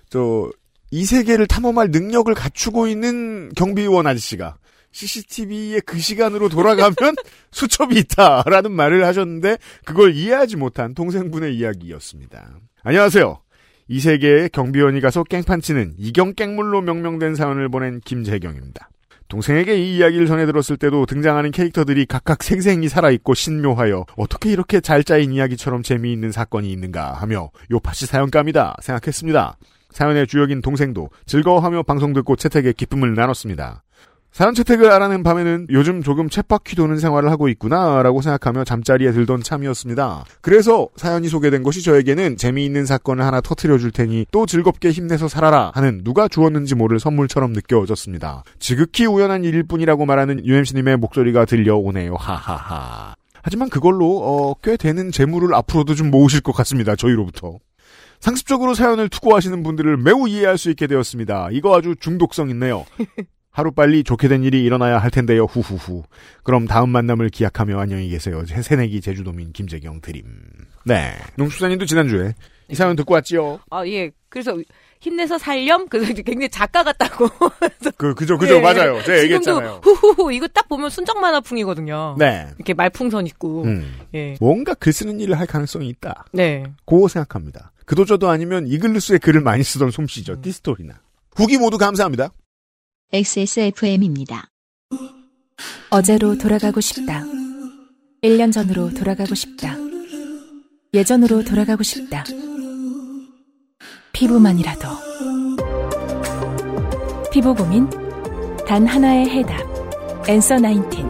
저, 이 세계를 탐험할 능력을 갖추고 있는 경비원 아저씨가 CCTV에 그 시간으로 돌아가면 수첩이 있다라는 말을 하셨는데 그걸 이해하지 못한 동생분의 이야기였습니다. 안녕하세요. 이 세계에 경비원이 가서 깽판 치는 이경 깽물로 명명된 사연을 보낸 김재경입니다. 동생에게 이 이야기를 전해 들었을 때도 등장하는 캐릭터들이 각각 생생히 살아있고 신묘하여 어떻게 이렇게 잘 짜인 이야기처럼 재미있는 사건이 있는가 하며 요파시 사연감이다 생각했습니다. 사연의 주역인 동생도 즐거워하며 방송 듣고 채택의 기쁨을 나눴습니다. 사연 채택을 알아낸 밤에는 요즘 조금 쳇바퀴 도는 생활을 하고 있구나라고 생각하며 잠자리에 들던 참이었습니다. 그래서 사연이 소개된 것이 저에게는 재미있는 사건을 하나 터트려 줄 테니 또 즐겁게 힘내서 살아라 하는 누가 주었는지 모를 선물처럼 느껴졌습니다. 지극히 우연한 일일 뿐이라고 말하는 UMC님의 목소리가 들려오네요. 하하하. 하지만 그걸로 어, 꽤 되는 재물을 앞으로도 좀 모으실 것 같습니다. 저희로부터. 상습적으로 사연을 투고하시는 분들을 매우 이해할 수 있게 되었습니다. 이거 아주 중독성 있네요. 하루빨리 좋게 된 일이 일어나야 할 텐데요. 후후후. 그럼 다음 만남을 기약하며 안녕히 계세요. 새내기 제주도민 김재경 드림. 네. 농축사님도 지난주에 이 사연 듣고 왔지요. 아, 예. 그래서 힘내서 살렴? 그래서 굉장히 작가 같다고. 그, 그죠, 그죠, 예. 맞아요. 제가 얘기했잖아요. 후후후 이거 딱 보면 순정 만화풍이거든요. 네. 이렇게 말풍선 있고. 음. 예. 뭔가 글 쓰는 일을 할 가능성이 있다. 네. 고 생각합니다. 그도저도 아니면 이글루스의 글을 많이 쓰던 솜씨죠. 띠스토리나. 후기 모두 감사합니다. XSFM입니다. 어제로 돌아가고 싶다. 1년 전으로 돌아가고 싶다. 예전으로 돌아가고 싶다. 피부만이라도. 피부 고민? 단 하나의 해답. 엔서 나인틴.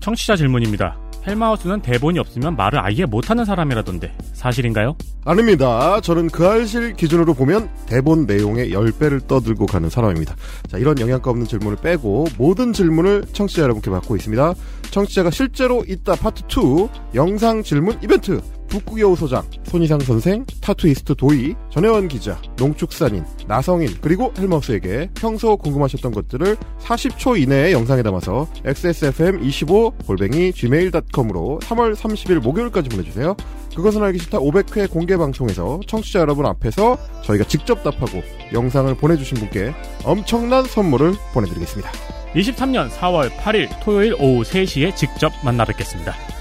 청취자 질문입니다. 헬마우스는 대본이 없으면 말을 아예 못하는 사람이라던데 사실인가요? 아닙니다. 저는 그 알실 기준으로 보면 대본 내용의 10배를 떠들고 가는 사람입니다. 자, 이런 영양가 없는 질문을 빼고 모든 질문을 청취자 여러분께 받고 있습니다. 청취자가 실제로 있다 파트 2 영상 질문 이벤트 북구여우 소장, 손희상 선생, 타투이스트 도희, 전혜원 기자, 농축산인, 나성인, 그리고 헬마우스에게 평소 궁금하셨던 것들을 40초 이내에 영상에 담아서 xsfm25 골뱅이 gmail.com으로 3월 30일 목요일까지 보내주세요. 그것은 알기 싫다 500회 공개 방송에서 청취자 여러분 앞에서 저희가 직접 답하고 영상을 보내주신 분께 엄청난 선물을 보내드리겠습니다. 23년 4월 8일 토요일 오후 3시에 직접 만나 뵙겠습니다.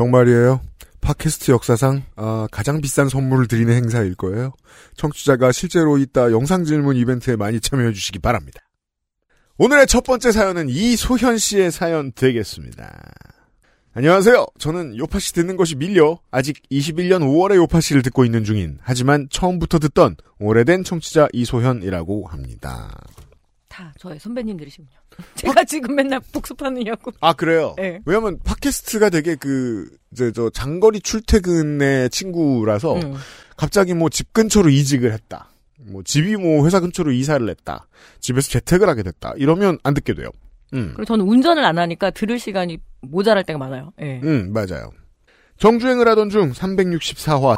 정말이에요. 팟캐스트 역사상 아, 가장 비싼 선물을 드리는 행사일 거예요. 청취자가 실제로 있다 영상 질문 이벤트에 많이 참여해 주시기 바랍니다. 오늘의 첫 번째 사연은 이소현 씨의 사연 되겠습니다. 안녕하세요. 저는 요파씨 듣는 것이 밀려 아직 21년 5월에 요파씨를 듣고 있는 중인 하지만 처음부터 듣던 오래된 청취자 이소현이라고 합니다. 다 저의 선배님들이시군요. 제가 지금 맨날 복습하느냐고. 아 그래요? 네. 왜냐면 팟캐스트가 되게 그 이제 저 장거리 출퇴근의 친구라서 음. 갑자기 뭐 집 근처로 이직을 했다. 뭐 집이 뭐 회사 근처로 이사를 했다. 집에서 재택을 하게 됐다. 이러면 안 듣게 돼요. 음. 그리고 저는 운전을 안 하니까 들을 시간이 모자랄 때가 많아요. 예. 음, 맞아요. 정주행을 하던 중 364화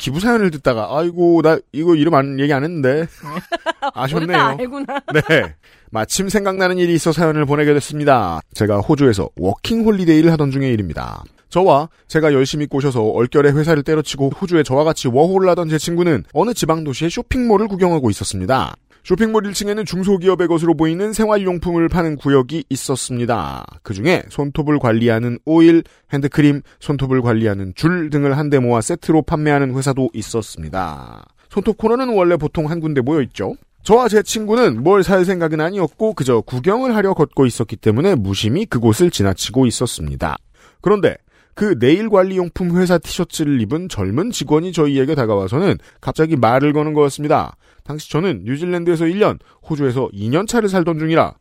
기부 사연을 듣다가 아이고 나 이거 이름 안 얘기 안 했는데 다 알구나. 네. 마침 생각나는 일이 있어 사연을 보내게 됐습니다. 제가 호주에서 워킹 홀리데이를 하던 중의 일입니다. 저와 제가 열심히 꼬셔서 얼결에 회사를 때려치고 호주에 저와 같이 워홀을 하던 제 친구는 어느 지방 도시의 쇼핑몰을 구경하고 있었습니다. 쇼핑몰 1층에는 중소기업의 것으로 보이는 생활용품을 파는 구역이 있었습니다. 그 중에 손톱을 관리하는 오일, 핸드크림, 손톱을 관리하는 줄 등을 한데 모아 세트로 판매하는 회사도 있었습니다. 손톱 코너는 원래 보통 한 군데 모여 있죠. 저와 제 친구는 뭘 살 생각은 아니었고 그저 구경을 하려 걷고 있었기 때문에 무심히 그곳을 지나치고 있었습니다. 그런데 그 네일 관리용품 회사 티셔츠를 입은 젊은 직원이 저희에게 다가와서는 갑자기 말을 거는 거였습니다. 당시 저는 뉴질랜드에서 1년, 호주에서 2년 차를 살던 중이라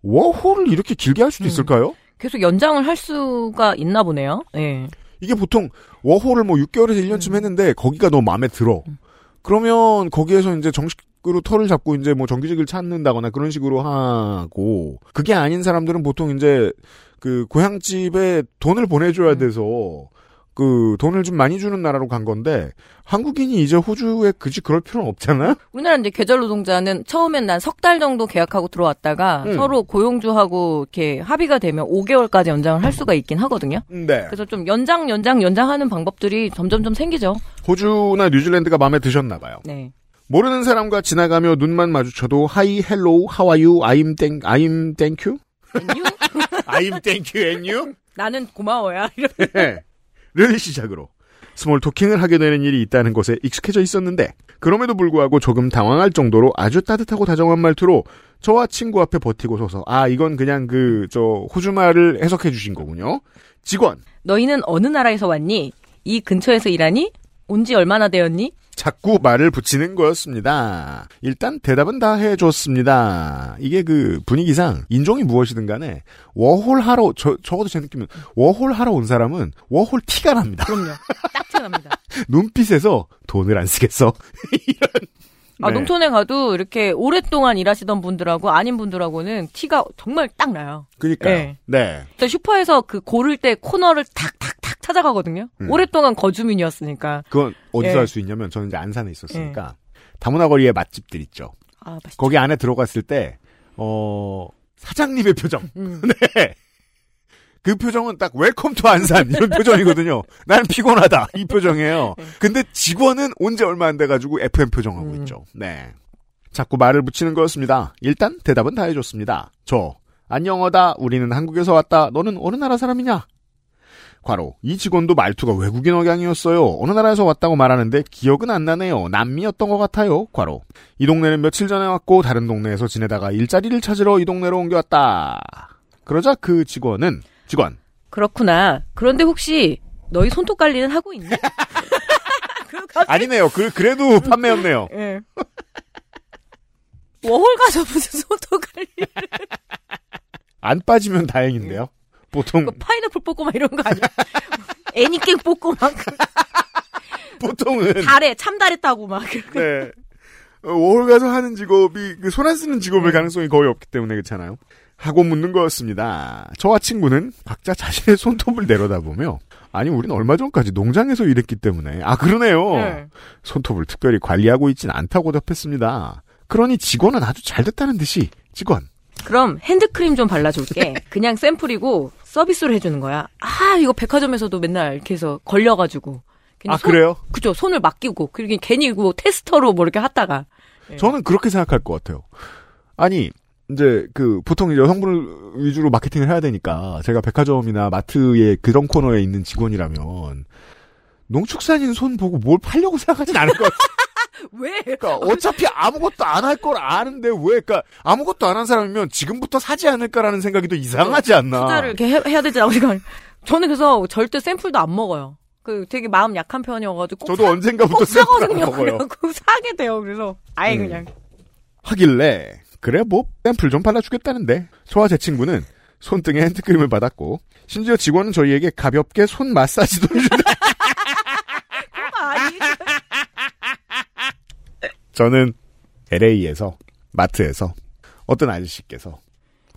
워홀을 이렇게 길게 할 수도 음. 있을까요? 계속 연장을 할 수가 있나 보네요. 예. 이게 보통 워홀을 뭐 6개월에서 1년쯤 했는데 거기가 너무 마음에 들어. 그러면 거기에서 이제 정식으로 털을 잡고 이제 뭐 정규직을 찾는다거나 그런 식으로 하고 그게 아닌 사람들은 보통 이제 그 고향집에 돈을 보내줘야 돼서 그 돈을 좀 많이 주는 나라로 간 건데 한국인이 이제 호주에 굳이 그럴 필요는 없잖아. 우리나라 이제 계절 노동자는 처음엔 난 석 달 정도 계약하고 들어왔다가 음. 서로 고용주하고 이렇게 합의가 되면 5개월까지 연장을 할 수가 있긴 하거든요. 네. 그래서 좀 연장 연장 연장하는 방법들이 점점점 생기죠. 호주나 뉴질랜드가 마음에 드셨나 봐요. 네. 모르는 사람과 지나가며 눈만 마주쳐도 하이 헬로우 하와유 아임 땡 아임 땡큐 아임 땡큐 and you 나는 고마워야. 네. 를 시작으로 small talking을 하게 되는 일이 있다는 것에 익숙해져 있었는데 그럼에도 불구하고 조금 당황할 정도로 아주 따뜻하고 다정한 말투로 저와 친구 앞에 버티고 서서 아 이건 그냥 그 저 호주 말을 해석해 주신 거군요. 직원 너희는 어느 나라에서 왔니? 이 근처에서 일하니? 온 지 얼마나 되었니? 자꾸 말을 붙이는 거였습니다. 일단 대답은 다 해줬습니다. 이게 그 분위기상 인종이 무엇이든 간에 워홀 하러 저 적어도 제 느낌은 워홀 하러 온 사람은 워홀 티가 납니다. 그럼요. 딱 티납니다. 눈빛에서 돈을 안 쓰겠어. 아, 네. 농촌에 가도 이렇게 오랫동안 일하시던 분들하고 아닌 분들하고는 티가 정말 딱 나요. 그니까요. 네. 네. 저 슈퍼에서 그 고를 때 코너를 탁탁탁 찾아가거든요. 음. 오랫동안 거주민이었으니까. 그건 어디서 예. 할수 있냐면 저는 이제 안산에 있었으니까 다문화 거리에 맛집들 있죠. 아, 맛있죠. 거기 안에 들어갔을 때, 어, 사장님의 표정. 음. 네. 그 표정은 딱 welcome to 안산 이런 표정이거든요. 나는 피곤하다 이 표정이에요. 근데 직원은 온지 얼마 안 돼가지고 FM 표정하고 있죠. 네. 자꾸 말을 붙이는 거였습니다. 일단 대답은 다 해줬습니다. 저 안녕하다. 우리는 한국에서 왔다. 너는 어느 나라 사람이냐? 과로 이 직원도 말투가 외국인 억양이었어요. 어느 나라에서 왔다고 말하는데 기억은 안 나네요. 남미였던 것 같아요. 과로 이 동네는 며칠 전에 왔고 다른 동네에서 지내다가 일자리를 찾으러 이 동네로 옮겨왔다. 그러자 그 직원은 직원 그렇구나. 그런데 혹시 너희 손톱 관리는 하고 있니? 아니네요. 그 그래도 판매였네요. 예. 워홀 가서 무슨 손톱 관리? 안 빠지면 다행인데요. 보통 파인애플 뽑고 막 이런 거 아니야? 애니깽 뽑고 막 보통은 달에 참달에 따고 막. 네. 어, 워홀 가서 하는 직업이 그 손 안 쓰는 직업일 가능성이 거의 없기 때문에 그렇잖아요. 하고 묻는 거였습니다. 저와 친구는 각자 자신의 손톱을 내려다보며 아니 우리는 얼마 전까지 농장에서 일했기 때문에 아 그러네요. 네. 손톱을 특별히 관리하고 있진 않다고 답했습니다. 그러니 직원은 아주 잘 됐다는 듯이 직원 그럼 핸드크림 좀 발라줄게. 그냥 샘플이고 서비스로 해주는 거야. 아 이거 백화점에서도 맨날 이렇게 해서 걸려가지고. 아, 손- 그래요? 그죠. 손을 맡기고 그리고 괜히 뭐 테스터로 뭐 이렇게 하다가. 저는 그렇게 생각할 것 같아요. 아니, 이제 그 보통 여성분을 위주로 마케팅을 해야 되니까 제가 백화점이나 마트의 그런 코너에 있는 직원이라면 농축산인 손 보고 뭘 팔려고 생각하진 않을 것 같아요. 왜? 그러니까 어차피 아무것도 안 할 걸 아는데 왜 그러니까 아무것도 안 한 사람이면 지금부터 사지 않을까라는 생각이 더 이상하지 않나. 투자를 이렇게 해, 해야 되지 않을까. 저는 그래서 절대 샘플도 안 먹어요. 그 되게 마음 약한 편이어가지고. 꼭 저도 사- 언젠가부터 꼭 샘플 안. 먹어요. 사게 돼요. 그래서 아예 음. 그냥. 하길래 그래 뭐 샘플 좀 발라주겠다는데 저와 제 친구는 손등에 핸드크림을 받았고 심지어 직원은 저희에게 가볍게 손 마사지도 해준다. 저는 LA에서 마트에서 어떤 아저씨께서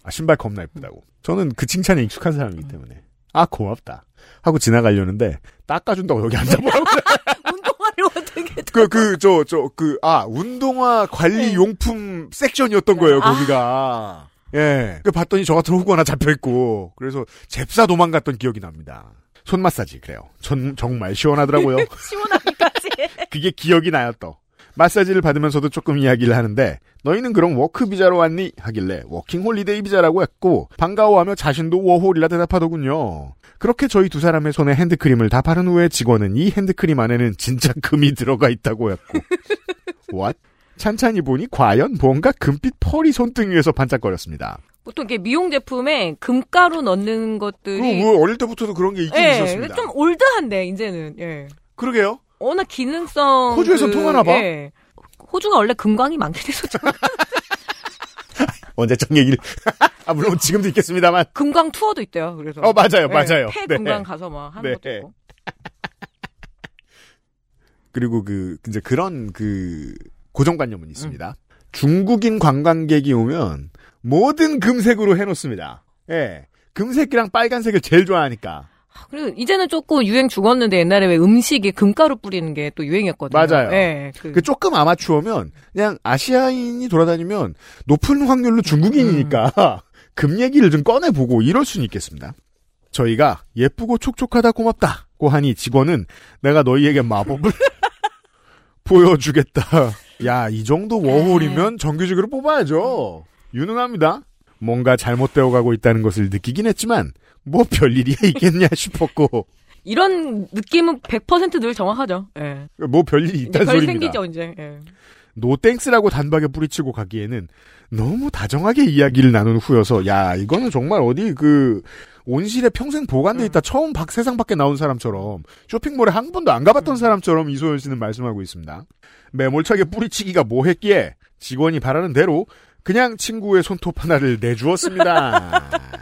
아, 신발 겁나 예쁘다고. 저는 그 칭찬에 익숙한 사람이기 때문에 아 고맙다 하고 지나가려는데 닦아준다고 여기 앉아보라고. 그, 그, 저, 저, 그, 아, 운동화 관리 용품 섹션이었던 거예요, 아. 거기가. 예. 그 봤더니 저 같은 호구 하나 잡혀있고, 그래서 잽싸 도망갔던 기억이 납니다. 손 마사지, 그래요. 전, 정말 시원하더라고요. 시원하기까지. 그게 기억이 나요, 또. 마사지를 받으면서도 조금 이야기를 하는데, 너희는 그럼 work 비자로 왔니? 하길래, 워킹 홀리데이 비자라고 했고, 반가워하며 자신도 워홀이라 대답하더군요. 그렇게 저희 두 사람의 손에 핸드크림을 다 바른 후에 직원은 이 핸드크림 안에는 진짜 금이 들어가 있다고 했고, what? 찬찬히 보니 과연 뭔가 금빛 펄이 손등 위에서 반짝거렸습니다. 보통 이렇게 미용 제품에 금가루 넣는 그, 것들이. 뭐 어릴 때부터도 그런 게 있긴 예, 있었습니다. 좀 올드한데 이제는. 예. 그러게요. 워낙 기능성. 호주에선 통하나 봐. 예. 호주가 원래 금광이 많게 됐었죠. 언제적 얘기를. 아, 물론 지금도 있겠습니다만. 금광 투어도 있대요. 그래서. 어, 맞아요, 예, 맞아요. 폐 네. 금광 가서 막 하는 네. 것도 있고. 그리고 그 이제 그런 그 고정관념은 있습니다. 중국인 관광객이 오면 모든 금색으로 해놓습니다. 예, 금색이랑 빨간색을 제일 좋아하니까. 그리고 이제는 조금 유행 죽었는데 옛날에 왜 음식에 금가루 뿌리는 게 또 유행이었거든요. 맞아요. 예. 그, 그 조금 아마추어면 그냥 아시아인이 돌아다니면 높은 확률로 중국인이니까 금 얘기를 좀 꺼내보고 이럴 수는 있겠습니다. 저희가 예쁘고 촉촉하다 고맙다고 하니 직원은 내가 너희에게 마법을 보여주겠다. 야, 이 정도 워홀이면 정규직으로 뽑아야죠. 유능합니다. 뭔가 잘못되어 가고 있다는 것을 느끼긴 했지만 뭐 별일이 있겠냐 싶었고 이런 느낌은 100%늘 정확하죠. 예. 뭐 별일이 있다는 별 소리입니다. 생기죠, 이제. 예. 노땡스라고 단박에 뿌리치고 가기에는 너무 다정하게 이야기를 나눈 후여서 야 이거는 정말 어디 그 온실에 평생 보관돼 있다 처음 밖 세상 밖에 나온 사람처럼 쇼핑몰에 한 번도 안 가봤던 사람처럼 이소연 씨는 말씀하고 있습니다. 매몰차게 뿌리치기가 뭐했기에 직원이 바라는 대로 그냥 친구의 손톱 하나를 내주었습니다.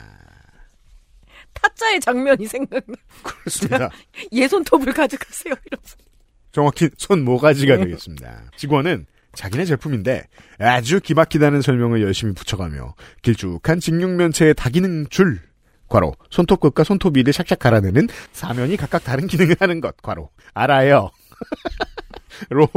타짜의 장면이 생각나. 그렇습니다. 얘 손톱을 가져가세요. 이러면서. 정확히 손 모가지가 되겠습니다. 직원은 자기네 제품인데 아주 기막히다는 설명을 열심히 붙여가며 길쭉한 직육면체의 다기능 줄 괄호 손톱 끝과 손톱 위를 샥샥 갈아내는 사면이 각각 다른 기능을 하는 것 괄호 알아요 로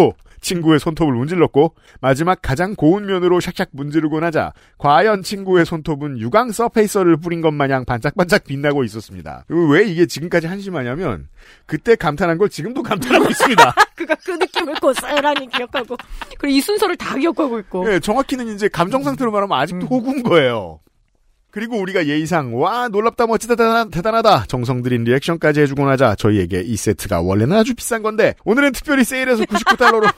친구의 손톱을 문질렀고 마지막 가장 고운 면으로 샥샥 문지르고 나자 과연 친구의 손톱은 유광 서페이서를 뿌린 것 마냥 반짝반짝 빛나고 있었습니다. 왜 이게 지금까지 한심하냐면 그때 감탄한 걸 지금도 감탄하고 있습니다. 그가 그 느낌을 고스란히 기억하고 그리고 이 순서를 다 기억하고 있고. 네, 정확히는 이제 감정 상태로 말하면 아직도 호구인 거예요. 그리고 우리가 예의상 와 놀랍다 멋지다 대단, 대단하다 정성 들인 리액션까지 해주고 나자 저희에게 이 세트가 원래는 아주 비싼 건데 오늘은 특별히 세일해서 99달러로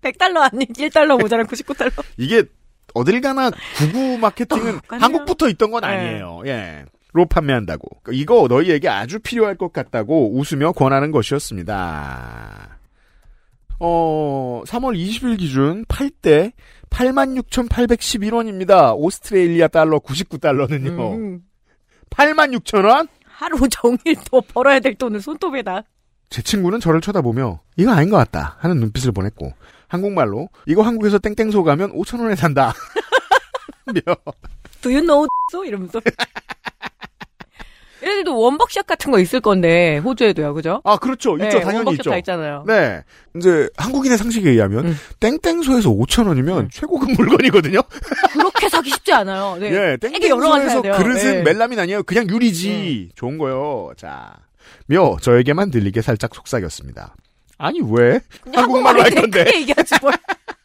100달러 아니 1달러 모자란 99달러. 이게 어딜 가나 구구 마케팅은 어, 한국부터 있던 건 아니에요. 예. 로 판매한다고. 이거 너희에게 아주 필요할 것 같다고 웃으며 권하는 것이었습니다. 어, 3월 20일 기준 8대 86,811원입니다. 오스트레일리아 달러 99달러는요. 음. 86,000원? 하루 종일 더 벌어야 될 돈을 손톱에다. 제 친구는 저를 쳐다보며 이거 아닌 것 같다 하는 눈빛을 보냈고 한국말로 이거 한국에서 땡땡소 가면 5,000원에 산다. 며 Do you know so? 이러면서. 얘네들도 원벅샷 같은 거 있을 건데 호주에도요, 그죠? 아, 그렇죠. 있죠. 네, 당연히 있죠. 다 있잖아요. 네. 이제 한국인의 상식에 의하면 음. 땡땡소에서 5천 원이면 최고급 물건이거든요. 그렇게 사기 쉽지 않아요. 네. 예, 땡땡소에서. 그릇은 네. 멜라민 아니에요. 그냥 유리지. 좋은 거요. 자. 며 저에게만 들리게 살짝 속삭였습니다. 아니 왜? 한국말로 할 건데. 얘기하지 뭘.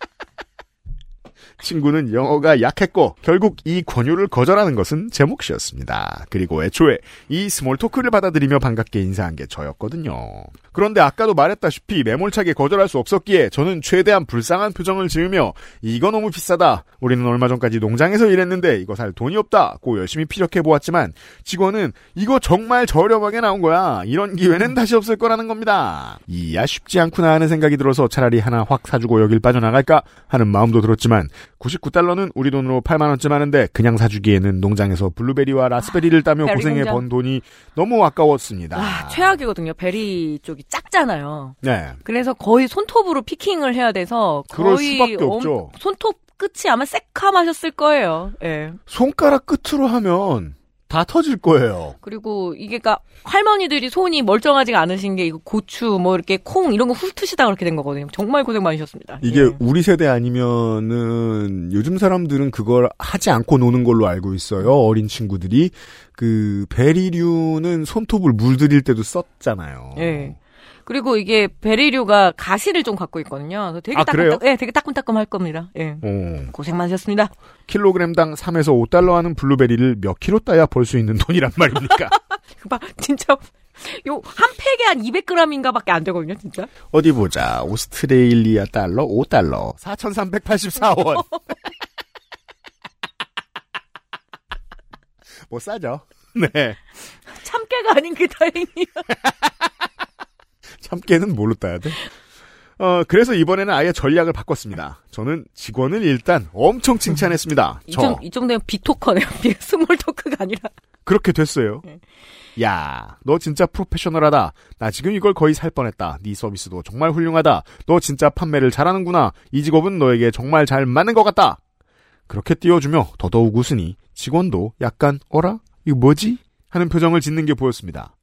친구는 영어가 약했고 결국 이 권유를 거절하는 것은 제 몫이었습니다. 그리고 애초에 이 small talk를 받아들이며 반갑게 인사한 게 저였거든요. 그런데 아까도 말했다시피 매몰차게 거절할 수 없었기에 저는 최대한 불쌍한 표정을 지으며 이거 너무 비싸다. 우리는 얼마 전까지 농장에서 일했는데 이거 살 돈이 없다고 열심히 피력해 보았지만 직원은 이거 정말 저렴하게 나온 거야. 이런 기회는 다시 없을 거라는 겁니다. 이야 쉽지 않구나 하는 생각이 들어서 차라리 하나 확 사주고 여길 빠져나갈까 하는 마음도 들었지만 99달러는 우리 돈으로 8만 원쯤 하는데 그냥 사주기에는 농장에서 블루베리와 라스베리를 따며 very 고생해 공장. 번 돈이 너무 아까웠습니다. 아, 최악이거든요. berry 쪽이 작잖아요. 네. 그래서 거의 손톱으로 picking을 해야 돼서 그럴 거의 수밖에 엄- 없죠. 손톱 끝이 아마 새카마셨을 거예요. 예. 손가락 끝으로 하면 다 터질 거예요. 그리고 이게 가 할머니들이 손이 멀쩡하지가 않으신 게 이거 고추 뭐 이렇게 콩 이런 거 훑으시다 그렇게 된 거거든요. 정말 고생 많으셨습니다. 이게 예. 우리 세대 아니면은 요즘 사람들은 그걸 하지 않고 노는 걸로 알고 있어요. 어린 친구들이 그 베리류는 손톱을 물들일 때도 썼잖아요. 예. 그리고 이게 베리류가 가시를 좀 갖고 있거든요. 되게 아, 그래요? 따끔따끔, 예, 되게 따끔따끔 할 겁니다. 예. 어. 고생 많으셨습니다. 킬로그램당 3에서 5달러 하는 블루베리를 몇 킬로 따야 벌 수 있는 돈이란 말입니까? 봐, 진짜 요 한 팩에 한 200g인가 밖에 안 되거든요, 진짜. 어디 보자. 오스트레일리아 달러 5달러. 4,384원. 뭐 싸죠? 네. 참깨가 아닌 게 다행이야. 참깨는 뭘로 따야 돼? 어, 그래서 이번에는 아예 전략을 바꿨습니다. 저는 직원을 일단 엄청 칭찬했습니다. 이, 저, 정, 이 정도면 비토커네요. 비- small talk가 아니라. 그렇게 됐어요. 네. 야, 너 진짜 프로페셔널하다. 나 지금 이걸 거의 살 뻔했다. 네 서비스도 정말 훌륭하다. 너 진짜 판매를 잘하는구나. 이 직업은 너에게 정말 잘 맞는 것 같다. 그렇게 띄워주며 더더욱 웃으니 직원도 약간 어라? 이거 뭐지? 하는 표정을 짓는 게 보였습니다.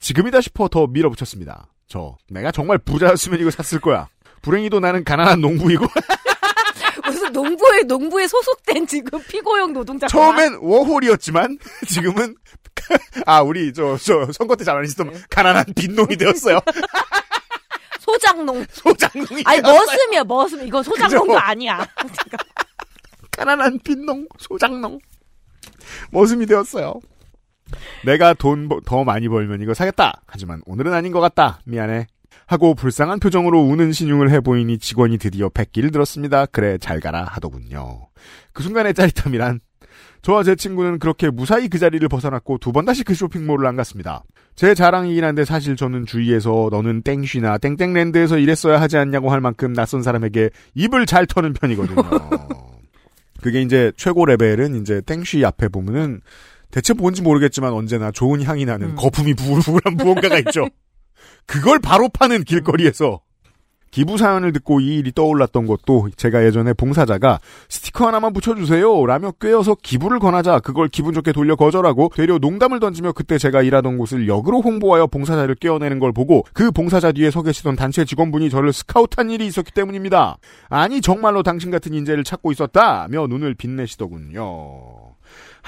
지금이다 싶어 더 밀어붙였습니다. 저 내가 정말 부자였으면 이거 샀을 거야. 불행히도 나는 가난한 농부이고 무슨 농부에, 농부에 소속된 지금 피고용 노동자. 처음엔 워홀이었지만 지금은 아 우리 저저 선거 때 잘 안 했었던 네. 가난한 빈농이 되었어요. 소장농. 소장농이 아니. 머슴이야, 머슴. 이거 소장농도 그죠? 아니야. 가난한 빈농 소장농 머슴이 되었어요. 내가 돈 더 많이 벌면 이거 사겠다. 하지만 오늘은 아닌 것 같다. 미안해. 하고 불쌍한 표정으로 우는 시늉을 해보이니 직원이 드디어 백기를 들었습니다. 그래 잘 가라 하더군요. 그 순간의 짜릿함이란 저와 제 친구는 그렇게 무사히 그 자리를 벗어났고 두 번 다시 그 쇼핑몰을 안 갔습니다. 제 자랑이긴 한데 사실 저는 주위에서 너는 땡쉬나 땡땡랜드에서 일했어야 하지 않냐고 할 만큼 낯선 사람에게 입을 잘 터는 편이거든요. 그게 이제 최고 레벨은 이제 땡쉬 앞에 보면은 대체 뭔지 모르겠지만 언제나 좋은 향이 나는 거품이 부글부글한 무언가가 있죠. 그걸 바로 파는 길거리에서 기부 사연을 듣고 이 일이 떠올랐던 것도 제가 예전에 봉사자가 스티커 하나만 붙여주세요 라며 꿰어서 기부를 권하자 그걸 기분 좋게 돌려 거절하고 되려 농담을 던지며 그때 제가 일하던 곳을 역으로 홍보하여 봉사자를 깨어내는 걸 보고 그 봉사자 뒤에 서 계시던 단체 직원분이 저를 스카우트한 일이 있었기 때문입니다. 아니 정말로 당신 같은 인재를 찾고 있었다며 눈을 빛내시더군요.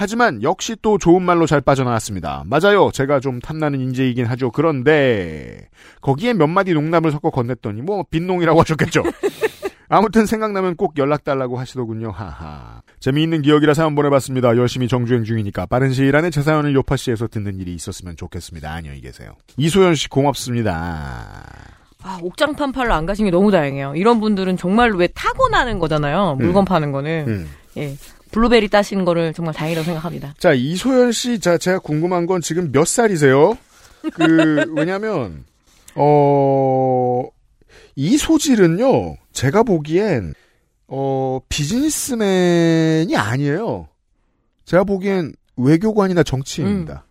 하지만 역시 또 좋은 말로 잘 빠져나왔습니다. 맞아요. 제가 좀 탐나는 인재이긴 하죠. 그런데 거기에 몇 마디 농담을 섞어 건넸더니 뭐 빈농이라고 하셨겠죠. 아무튼 생각나면 꼭 연락 달라고 하시더군요. 하하. 재미있는 기억이라 사연 보내봤습니다. 열심히 정주행 중이니까 빠른 시일 안에 제 사연을 요파시에서 듣는 일이 있었으면 좋겠습니다. 안녕히 계세요. 이소연 씨 고맙습니다. 아, 옥장판 팔러 안 가신 게 너무 다행이에요. 이런 분들은 정말로 왜 타고나는 거잖아요. 물건 음. 파는 거는. 음. 예. 블루베리 따시는 거를 정말 다행이라고 생각합니다. 자, 이소연 씨, 자, 제가 궁금한 건 지금 몇 살이세요? 그, 왜냐면, 어, 이 소질은요, 제가 보기엔, 어, 비즈니스맨이 아니에요. 제가 보기엔 외교관이나 정치인입니다.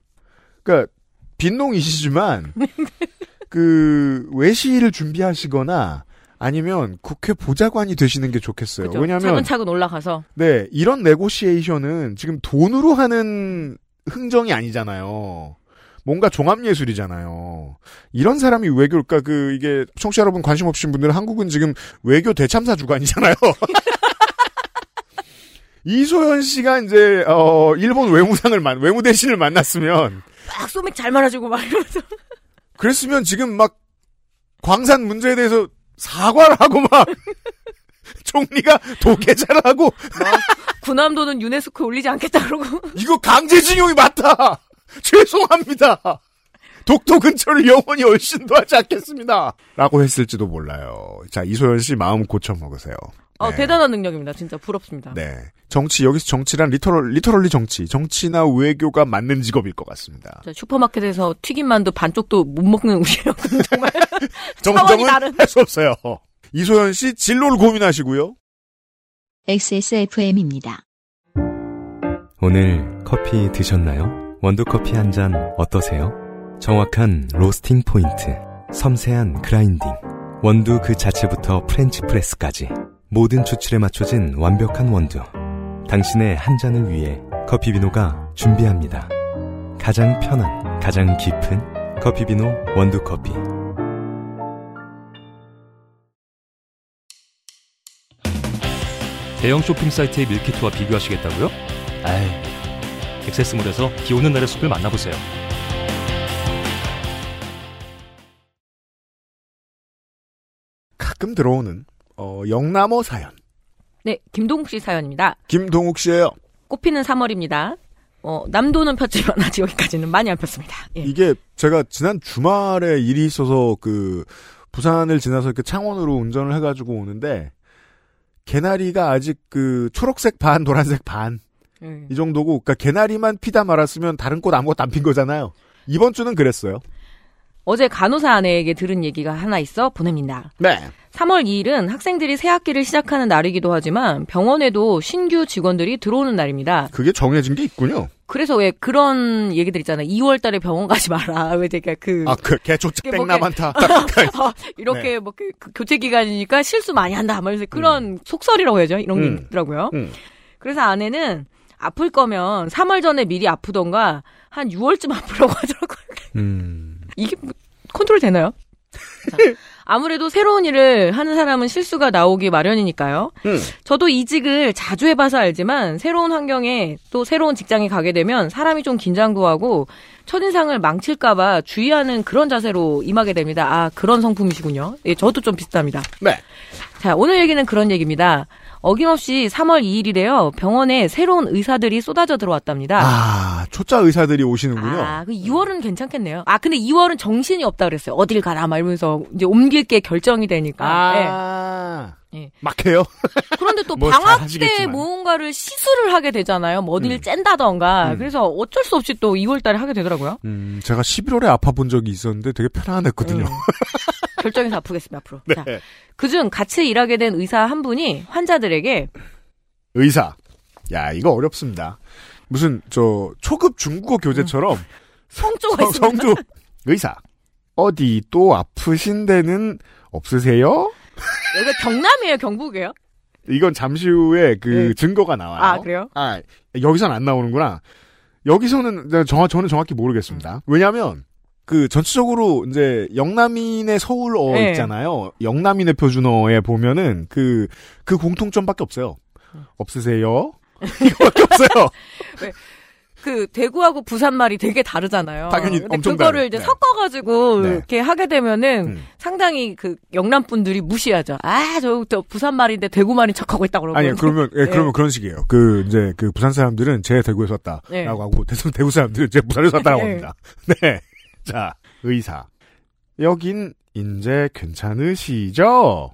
그러니까, 빈농이시지만, 그, 외시를 준비하시거나, 아니면 국회 보좌관이 되시는 게 좋겠어요. 그죠? 왜냐면, 차근차근 올라가서. 네, 이런 네고시에이션은 지금 돈으로 하는 흥정이 아니잖아요. 뭔가 종합예술이잖아요. 이런 사람이 외교, 그러니까 그, 이게, 청취자 여러분 관심 없으신 분들은 한국은 지금 외교 대참사 주관이잖아요. 이소연 씨가 이제, 어, 일본 외무상을 만, 외무 대신을 만났으면, 막 소맥 잘 말아주고 막 이러면서. 그랬으면 지금 막, 광산 문제에 대해서 사과를 하고 막, 총리가 도게자를 하고, 군함도는 유네스코에 올리지 않겠다 그러고. 이거 강제징용이 맞다! 죄송합니다! 독도 근처를 영원히 얼씬도 하지 않겠습니다! 라고 했을지도 몰라요. 자, 이소연 씨 마음 고쳐먹으세요. 어, 대단한 능력입니다. 진짜 부럽습니다. 네. 정치, 여기서 정치란 literal, literally 정치. 정치나 외교가 맞는 직업일 것 같습니다. 저 슈퍼마켓에서 튀김만두 반쪽도 못 먹는 우리하고 정말 정정은 다른. 할수 없어요. 이소연 씨 진로를 고민하시고요. XSFM입니다. 오늘 커피 드셨나요? 원두커피 한 잔 어떠세요? 정확한 roasting point, 섬세한 grinding, 원두 그 자체부터 French press까지 모든 추출에 맞춰진 완벽한 원두. 당신의 한 잔을 위해 커피비노가 준비합니다. 가장 편한, 가장 깊은 커피비노 원두커피. 대형 쇼핑 사이트의 밀키트와 비교하시겠다고요? 아이, 액세스몰에서 비 오는 날의 숲을 만나보세요. 가끔 들어오는, 어, 영남어 사연. 네, 김동욱 씨 사연입니다. 김동욱 씨예요 꽃피는 3월입니다. 어, 남도는 폈지만 아직 여기까지는 많이 안 폈습니다. 예. 이게 제가 지난 주말에 일이 있어서 그 부산을 지나서 이렇게 창원으로 운전을 해가지고 오는데 개나리가 아직 그 초록색 반, 노란색 반이 음. 정도고, 그러니까 개나리만 피다 말았으면 다른 꽃 아무것도 안 핀 거잖아요. 이번 주는 그랬어요. 어제 간호사 아내에게 들은 얘기가 하나 있어 보냅니다. 네. 3월 2일은 학생들이 새 학기를 시작하는 날이기도 하지만 병원에도 신규 직원들이 들어오는 날입니다. 그게 정해진 게 있군요. 그래서 왜 그런 얘기들 있잖아요. 2월 달에 병원 가지 마라. 왜 되게 그 아, 그 이게 뭐 많다. 어, 이렇게 네. 뭐 그, 그 교체 기간이니까 실수 많이 한다. 막 이러면서 그런 속설이라고 해야죠. 이런 게 음. 있더라고요. 음. 그래서 아내는 아플 거면 3월 전에 미리 아프던가 한 6월쯤 아프라고 하더라고요. 음. 이게 뭐 컨트롤 되나요? 자, 아무래도 새로운 일을 하는 사람은 실수가 나오기 마련이니까요. 음. 저도 이직을 자주 해봐서 알지만 새로운 환경에 또 새로운 직장에 가게 되면 사람이 좀 긴장도 하고 첫인상을 망칠까봐 주의하는 그런 자세로 임하게 됩니다. 아 그런 성품이시군요. 예, 저도 좀 비슷합니다. 네. 자, 오늘 얘기는 그런 얘기입니다. 어김없이 3월 2일이래요. 병원에 새로운 의사들이 쏟아져 들어왔답니다. 아, 초짜 의사들이 오시는군요. 아, 그 2월은 괜찮겠네요. 아, 근데 2월은 정신이 없다 그랬어요. 어딜 가라 막 이러면서 이제 옮길 게 결정이 되니까. 아, 예. 막해요? 그런데 또 뭐 방학 때. 무언가를 시술을 하게 되잖아요. 뭐 어디를 짠다던가. 음. 그래서 어쩔 수 없이 또 2월 달에 하게 되더라고요. 음, 제가 11월에 아파 본 적이 있었는데 되게 편안했거든요. 결정해서 아프겠습니다, 앞으로. 네. 자, 그중 같이 일하게 된 의사 한 분이 환자들에게 의사. 야, 이거 어렵습니다. 무슨, 저, 초급 중국어 교재처럼 성조가 성- 있습니다. 성조 의사. 어디 또 아프신 데는 없으세요? 여기가 경남이에요, 경북이에요? 이건 잠시 후에 그 네. 증거가 나와요. 아, 그래요? 아, 여기선 안 나오는구나. 여기서는 정, 저는 정확히 모르겠습니다. 왜냐하면 그 전체적으로 이제 영남인의 서울어 네. 있잖아요. 영남인의 표준어에 보면은 그그 공통점밖에 없어요. 없으세요? 이거밖에 없어요. 그 대구하고 부산 말이 되게 다르잖아요. 당연히 근데 그거를 다르- 이제 네. 섞어가지고 네. 이렇게 하게 되면은 음. 상당히 그 영남 분들이 무시하죠. 아, 저, 저 부산 말인데 대구 말인 척하고 있다 그러고. 아니 그러면 예, 네. 그러면 그런 식이에요. 그 이제 그 부산 사람들은 제 대구에서 왔다라고 네. 하고 대구 대구 사람들은 제 부산에서 왔다라고 네. 합니다. 네. 자 의사 여긴 이제 괜찮으시죠?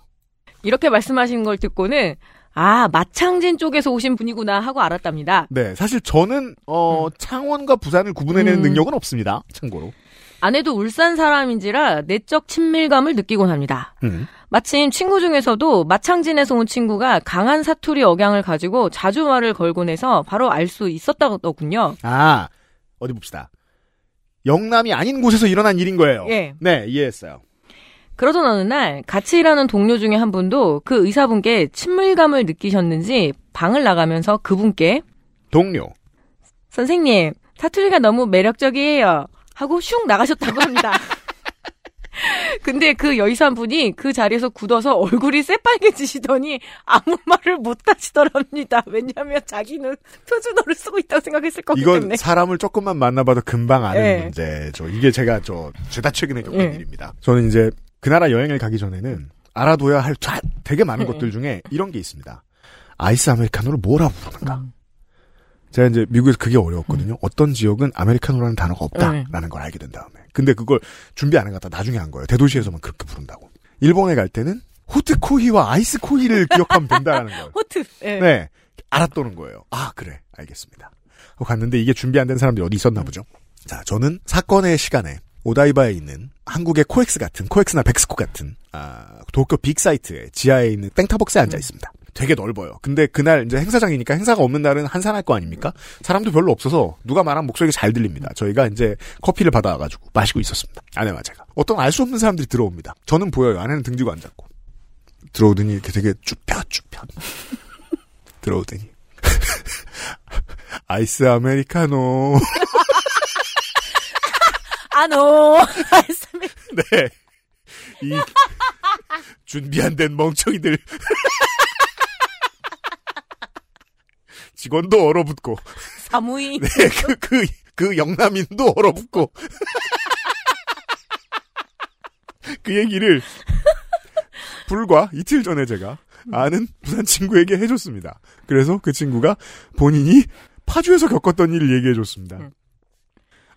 이렇게 말씀하신 걸 듣고는 아 마창진 쪽에서 오신 분이구나 하고 알았답니다. 네, 사실 저는 어 창원과 부산을 구분해내는 음. 능력은 없습니다. 참고로. 아내도 울산 사람인지라 내적 친밀감을 느끼곤 합니다. 음. 마침 친구 중에서도 마창진에서 온 친구가 강한 사투리 억양을 가지고 자주 말을 걸곤 해서 바로 알 수 있었다더군요. 아 어디 봅시다. 영남이 아닌 곳에서 일어난 일인 거예요. 예. 네, 이해했어요. 그러던 어느 날 같이 일하는 동료 중에 한 분도 그 의사분께 친밀감을 느끼셨는지 방을 나가면서 그분께 동료. 선생님 사투리가 너무 매력적이에요 하고 슉 나가셨다고 합니다. 근데 그 여의사분이 그 자리에서 굳어서 얼굴이 새빨개지시더니 아무 말을 못 하시더랍니다. 왜냐하면 자기는 표준어를 쓰고 있다고 생각했을 거기 이건 때문에. 사람을 조금만 만나봐도 금방 아는 네. 문제죠. 이게 제가 저 죄다 최근에 겪은 네. 일입니다. 저는 이제 그 나라 여행을 가기 전에는 알아둬야 할 자- 되게 많은 네. 것들 중에 이런 게 있습니다. 아이스 아메리카노를 뭐라고 부르는가? 음. 제가 이제 미국에서 그게 어려웠거든요. 어떤 지역은 아메리카노라는 단어가 없다라는 걸 알게 된 다음에. 근데 그걸 준비 안 해갔다 나중에 한 거예요. 대도시에서만 그렇게 부른다고. 일본에 갈 때는 호트 코히와 아이스 코히를 기억하면 된다라는 걸. 호트. 예. 네. 알았다는 거예요. 아, 그래. 알겠습니다. 하고 갔는데 이게 준비 안 된 사람들이 어디 있었나 보죠. 자, 저는 사건의 시간에 오다이바에 있는 한국의 코엑스 같은, 코엑스나 백스코 같은, 아, 도쿄 빅사이트의 지하에 있는 땡타벅스에 앉아 있습니다. 되게 넓어요. 근데 그날 이제 행사장이니까 행사가 없는 날은 한산할 거 아닙니까? 사람도 별로 없어서 누가 말하면 목소리가 잘 들립니다. 저희가 이제 커피를 받아가지고 마시고 있었습니다. 아내와 제가. 어떤 알 수 없는 사람들이 들어옵니다. 저는 보여요. 아내는 등지고 앉았고. 들어오더니 이렇게 되게 쭈뼛쭈뼛. 들어오더니. 아이스 아메리카노. 아노. 말씀해. 네. 이 준비 안 된 멍청이들. 직원도 얼어붙고, 사무이. 네, 그, 그, 그 영남인도 얼어붙고. 그 얘기를 불과 이틀 전에 제가 아는 부산 친구에게 해줬습니다. 그래서 그 친구가 본인이 파주에서 겪었던 일을 얘기해줬습니다.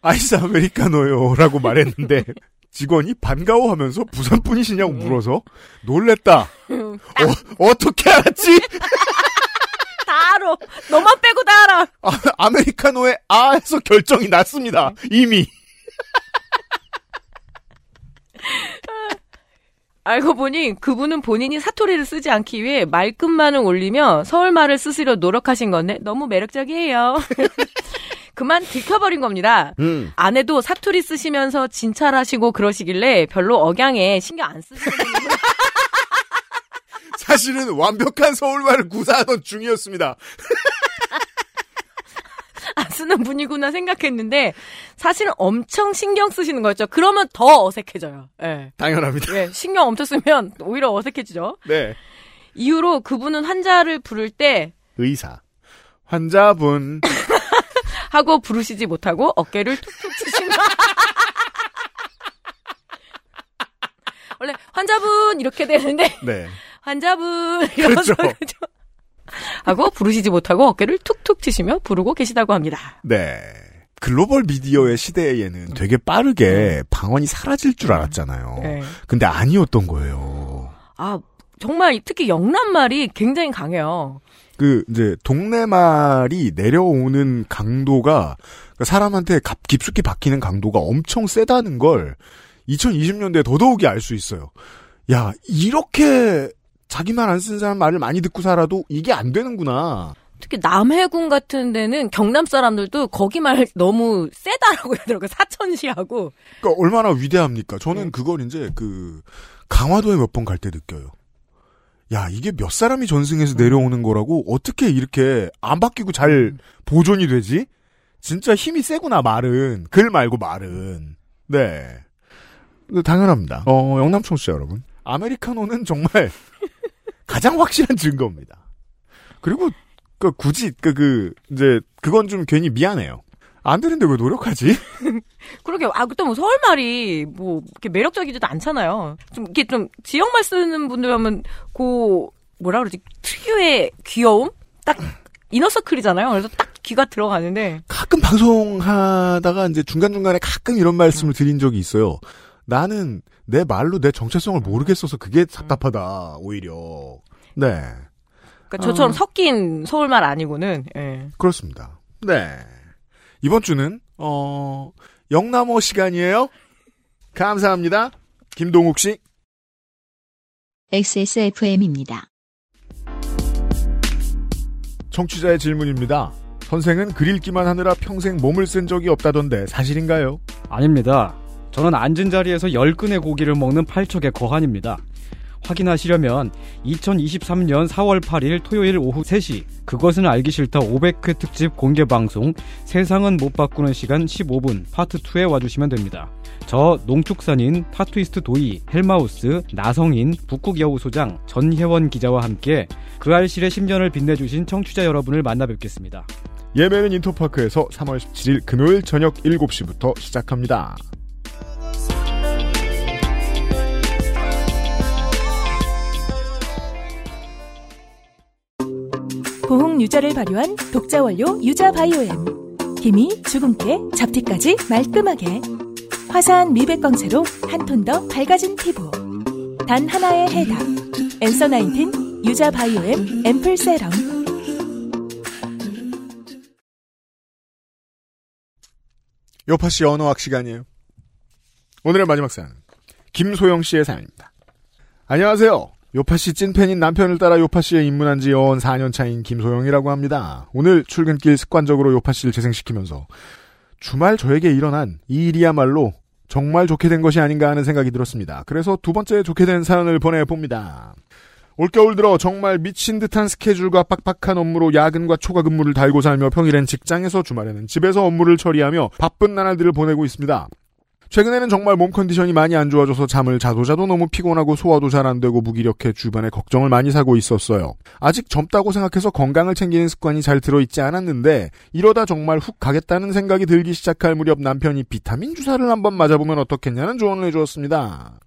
아이스 아메리카노요라고 말했는데 직원이 반가워하면서 부산 분이시냐고 물어서 놀랬다. 어, 어떻게 알았지? 다 알아. 너만 빼고 다 알아. 아, 아 메리카노의 아에서 결정이 났습니다. 이미. 알고 보니 그분은 본인이 사투리를 쓰지 않기 위해 말끝만을 올리며 서울말을 쓰시려 노력하신 건데 너무 매력적이에요. 그만 들켜버린 겁니다. 음. 아내도 사투리 쓰시면서 진찰하시고 그러시길래 별로 억양에 신경 안 쓰시는. 사실은 완벽한 서울말을 구사하던 중이었습니다. 안 쓰는 분이구나 생각했는데 사실은 엄청 신경 쓰시는 거였죠. 그러면 더 어색해져요. 예. 당연합니다. 예, 신경 엄청 쓰면 오히려 어색해지죠. 네. 이후로 그분은 환자를 부를 때 의사. 환자분. 하고 부르시지 못하고 어깨를 툭툭 치신다. 원래 환자분 이렇게 되는데 네. 환자분 이러면서 그렇죠. 그죠? 하고 부르시지 못하고 어깨를 툭툭 치시며 부르고 계시다고 합니다. 네. 글로벌 미디어의 시대에는 되게 빠르게 방언이 사라질 줄 알았잖아요. 네. 근데 아니었던 거예요. 아 정말 특히 영남 말이 굉장히 강해요. 그 이제 동네 말이 내려오는 강도가 사람한테 갑- 깊숙이 박히는 강도가 엄청 세다는 걸 2020년대에 더더욱이 알 수 있어요. 야 이렇게 자기 말안 쓰는 사람 말을 많이 듣고 살아도 이게 안 되는구나. 특히 남해군 같은 데는 경남 사람들도 거기 말 너무 세다라고 하더라고요. 사천시하고. 그러니까 얼마나 위대합니까? 저는 그걸 이제 그 강화도에 몇 번 갈 때 느껴요. 야 이게 몇 사람이 전승해서 내려오는 거라고 어떻게 이렇게 안 바뀌고 잘 보존이 되지? 진짜 힘이 세구나 말은 글 말고 말은 네 그, 당연합니다. 어 영남 청취자 여러분 아메리카노는 정말 가장 확실한 증거입니다. 그리고 그 굳이 그, 그 이제 그건 좀 괜히 미안해요. 안 되는데 왜 노력하지? 그러게, 아, 또뭐 서울 말이 뭐, 이렇게 매력적이지도 않잖아요. 좀, 이렇게 좀, 지역 말 쓰는 분들 하면, 그, 뭐라 그러지, 특유의 귀여움? 딱, 이너서클이잖아요. 그래서 딱 귀가 들어가는데, 가끔 방송하다가 이제 중간 중간에 가끔 이런 말씀을 드린 적이 있어요. 나는 내 말로 내 정체성을 모르겠어서 그게 답답하다, 오히려. 네. 그러니까 저처럼 어. 섞인 서울말 아니고는, 예. 그렇습니다. 네. 이번 주는, 어, 영남어 시간이에요. 감사합니다. 김동욱 씨. XSFM입니다. 청취자의 질문입니다. 선생은 글 읽기만 하느라 평생 몸을 쓴 적이 없다던데 사실인가요? 아닙니다. 저는 앉은 자리에서 10근의 고기를 먹는 팔척의 거한입니다. 확인하시려면 2023년 4월 8일 토요일 오후 3시 그것은 알기 싫다 500회 특집 공개 방송 세상은 못 바꾸는 시간 15분 파트 2에 와주시면 됩니다. 저 농축산인 타투이스트 도이 헬마우스 나성인 북극여우 소장 전혜원 기자와 함께 그 알실의 10년을 빛내주신 청취자 여러분을 만나 뵙겠습니다. 예매는 인터파크에서 3월 17일 금요일 저녁 7시부터 시작합니다. 보홍 유자를 발효한 독자 원료 유자 바이오엠. 힘이 주근깨, 잡티까지 말끔하게. 화사한 미백 광채로 한 톤 더 밝아진 피부. 단 하나의 해답. 엔서 나인틴 유자 바이오엠 앰플 세럼. 요파 씨 언어학 시간이에요. 오늘의 마지막 사연. 김소영 씨의 사연입니다. 안녕하세요. 요파 씨 찐팬인 남편을 따라 요파 씨에 입문한 지연 4년 차인 김소영이라고 합니다. 오늘 출근길 습관적으로 요파 씨를 재생시키면서 주말 저에게 일어난 이 일이야말로 정말 좋게 된 것이 아닌가 하는 생각이 들었습니다. 그래서 두 번째 좋게 된 사연을 보내봅니다. 올겨울 들어 정말 미친 듯한 스케줄과 빡빡한 업무로 야근과 초과 근무를 달고 살며 평일엔 직장에서 주말에는 집에서 업무를 처리하며 바쁜 나날들을 보내고 있습니다. 최근에는 정말 몸 컨디션이 많이 안 좋아져서 잠을 자도 자도 너무 피곤하고 소화도 잘 안 되고 무기력해 주변에 걱정을 많이 사고 있었어요. 아직 젊다고 생각해서 건강을 챙기는 습관이 잘 들어있지 않았는데 이러다 정말 훅 가겠다는 생각이 들기 시작할 무렵 남편이 비타민 주사를 한번 맞아보면 어떻겠냐는 조언을 해주었습니다.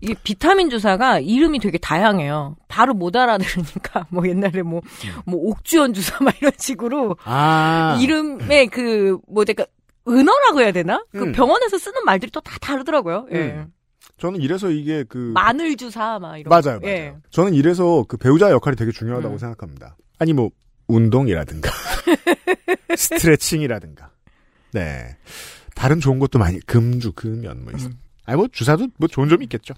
이게 비타민 주사가 이름이 되게 다양해요. 바로 못 알아들으니까 뭐 옛날에 뭐뭐 옥주현 주사 막 이런 식으로 아. 이름에 그 뭐랄까 은어라고 해야 되나? 그 음. 병원에서 쓰는 말들이 또 다 다르더라고요. 예. 음. 저는 이래서 이게 그 마늘 주사 막 이런. 맞아요, 거. 맞아요. 예. 저는 이래서 그 배우자 역할이 되게 중요하다고 음. 생각합니다. 아니 뭐 운동이라든가 스트레칭이라든가 네 다른 좋은 것도 많이 금주 금연 뭐 있어. 아니 뭐 주사도 뭐 좋은 점이 있겠죠.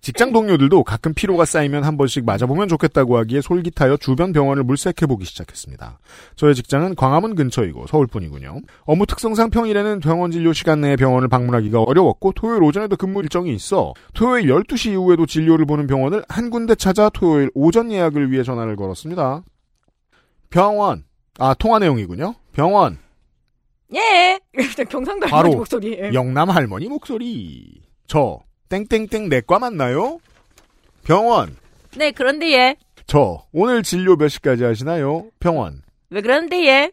직장 동료들도 가끔 피로가 쌓이면 한 번씩 맞아보면 좋겠다고 하기에 솔깃하여 주변 병원을 물색해보기 시작했습니다. 저의 직장은 광화문 근처이고 서울뿐이군요. 업무 특성상 평일에는 병원 진료 시간 내에 병원을 방문하기가 어려웠고 토요일 오전에도 근무 일정이 있어 토요일 12시 이후에도 진료를 보는 병원을 한 군데 찾아 토요일 오전 예약을 위해 전화를 걸었습니다. 병원. 아, 통화 내용이군요. 병원. 예. 경상도 할머니 목소리. 예. 영남 할머니 목소리. 저 땡땡땡 내과 맞나요? 병원. 네, 그런데 예. 저 오늘 진료 몇 시까지 하시나요? 병원. 왜 그런데 예.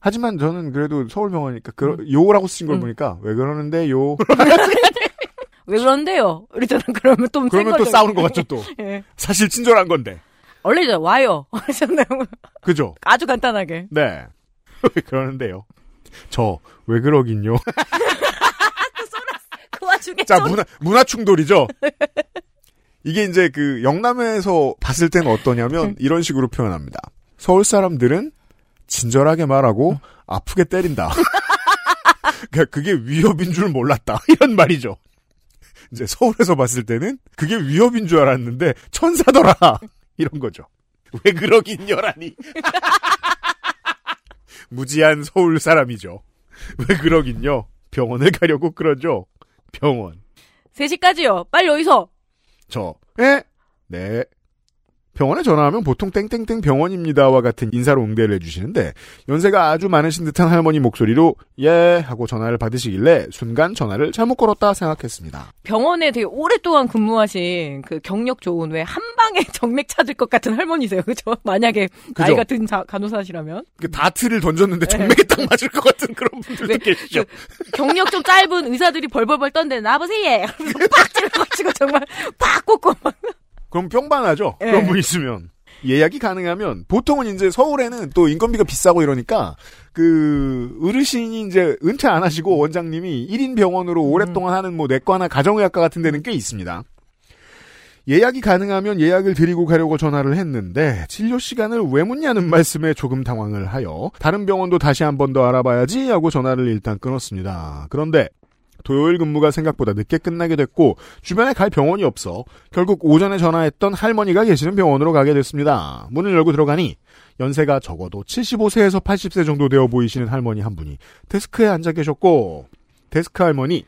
하지만 저는 그래도 서울병원이니까 그 요라고 쓰신 걸 음. 보니까 왜 그러는데 요. 왜 그런데요? 이러잖아. 그러면 또 그러면 또. 싸우는 것 같죠, 또. 예. 사실 친절한 건데. 원래 저 와요. 하셨나요? 그죠? 아주 간단하게. 네. 왜 그러는데요? 저, 왜 그러긴요. 그 와중에 자, 좀- 문화, 문화 충돌이죠? 이게 이제 그 영남에서 봤을 때는 어떠냐면 이런 식으로 표현합니다. 서울 사람들은 친절하게 말하고 아프게 때린다. 그러니까 그게 위협인 줄 몰랐다. 이런 말이죠. 이제 서울에서 봤을 때는 그게 위협인 줄 알았는데 천사더라. 이런 거죠. 왜 그러긴요라니. 무지한 서울 사람이죠. 왜 그러긴요. 병원을 가려고 그러죠. 병원. 3시까지요. 빨리 어디서? 저, 예? 네. 병원에 전화하면 보통 땡땡땡 병원입니다와 같은 인사로 응대를 해주시는데 연세가 아주 많으신 듯한 할머니 목소리로 예 하고 전화를 받으시길래 순간 전화를 잘못 걸었다 생각했습니다. 병원에 되게 오랫동안 근무하신 그 경력 좋은 왜 한 방에 정맥 찾을 것 같은 할머니세요. 그죠? 만약에 나이 그죠? 같은 자- 간호사시라면. 그 다트를 던졌는데 정맥에 딱 맞을 것 같은 그런 분들도 계시죠. 경력 좀 짧은 의사들이 벌벌벌 떤데 나보세요. 빡 찔러가지고 정말 빡 꽂고 막. 그럼 뿅반하죠. 예. 그런 분 있으면. 예약이 가능하면 보통은 이제 서울에는 또 인건비가 비싸고 이러니까 그 어르신이 이제 은퇴 안 하시고 원장님이 1인 병원으로 오랫동안 하는 뭐 내과나 가정의학과 같은 데는 꽤 있습니다. 예약이 가능하면 예약을 드리고 가려고 전화를 했는데 진료 시간을 왜 묻냐는 말씀에 조금 당황을 하여 다른 병원도 다시 한 번 더 알아봐야지 하고 전화를 일단 끊었습니다. 그런데 토요일 근무가 생각보다 늦게 끝나게 됐고 주변에 갈 병원이 없어 결국 오전에 전화했던 할머니가 계시는 병원으로 가게 됐습니다. 문을 열고 들어가니 연세가 적어도 75세에서 80세 정도 되어 보이시는 할머니 한 분이 데스크에 앉아 계셨고 데스크 할머니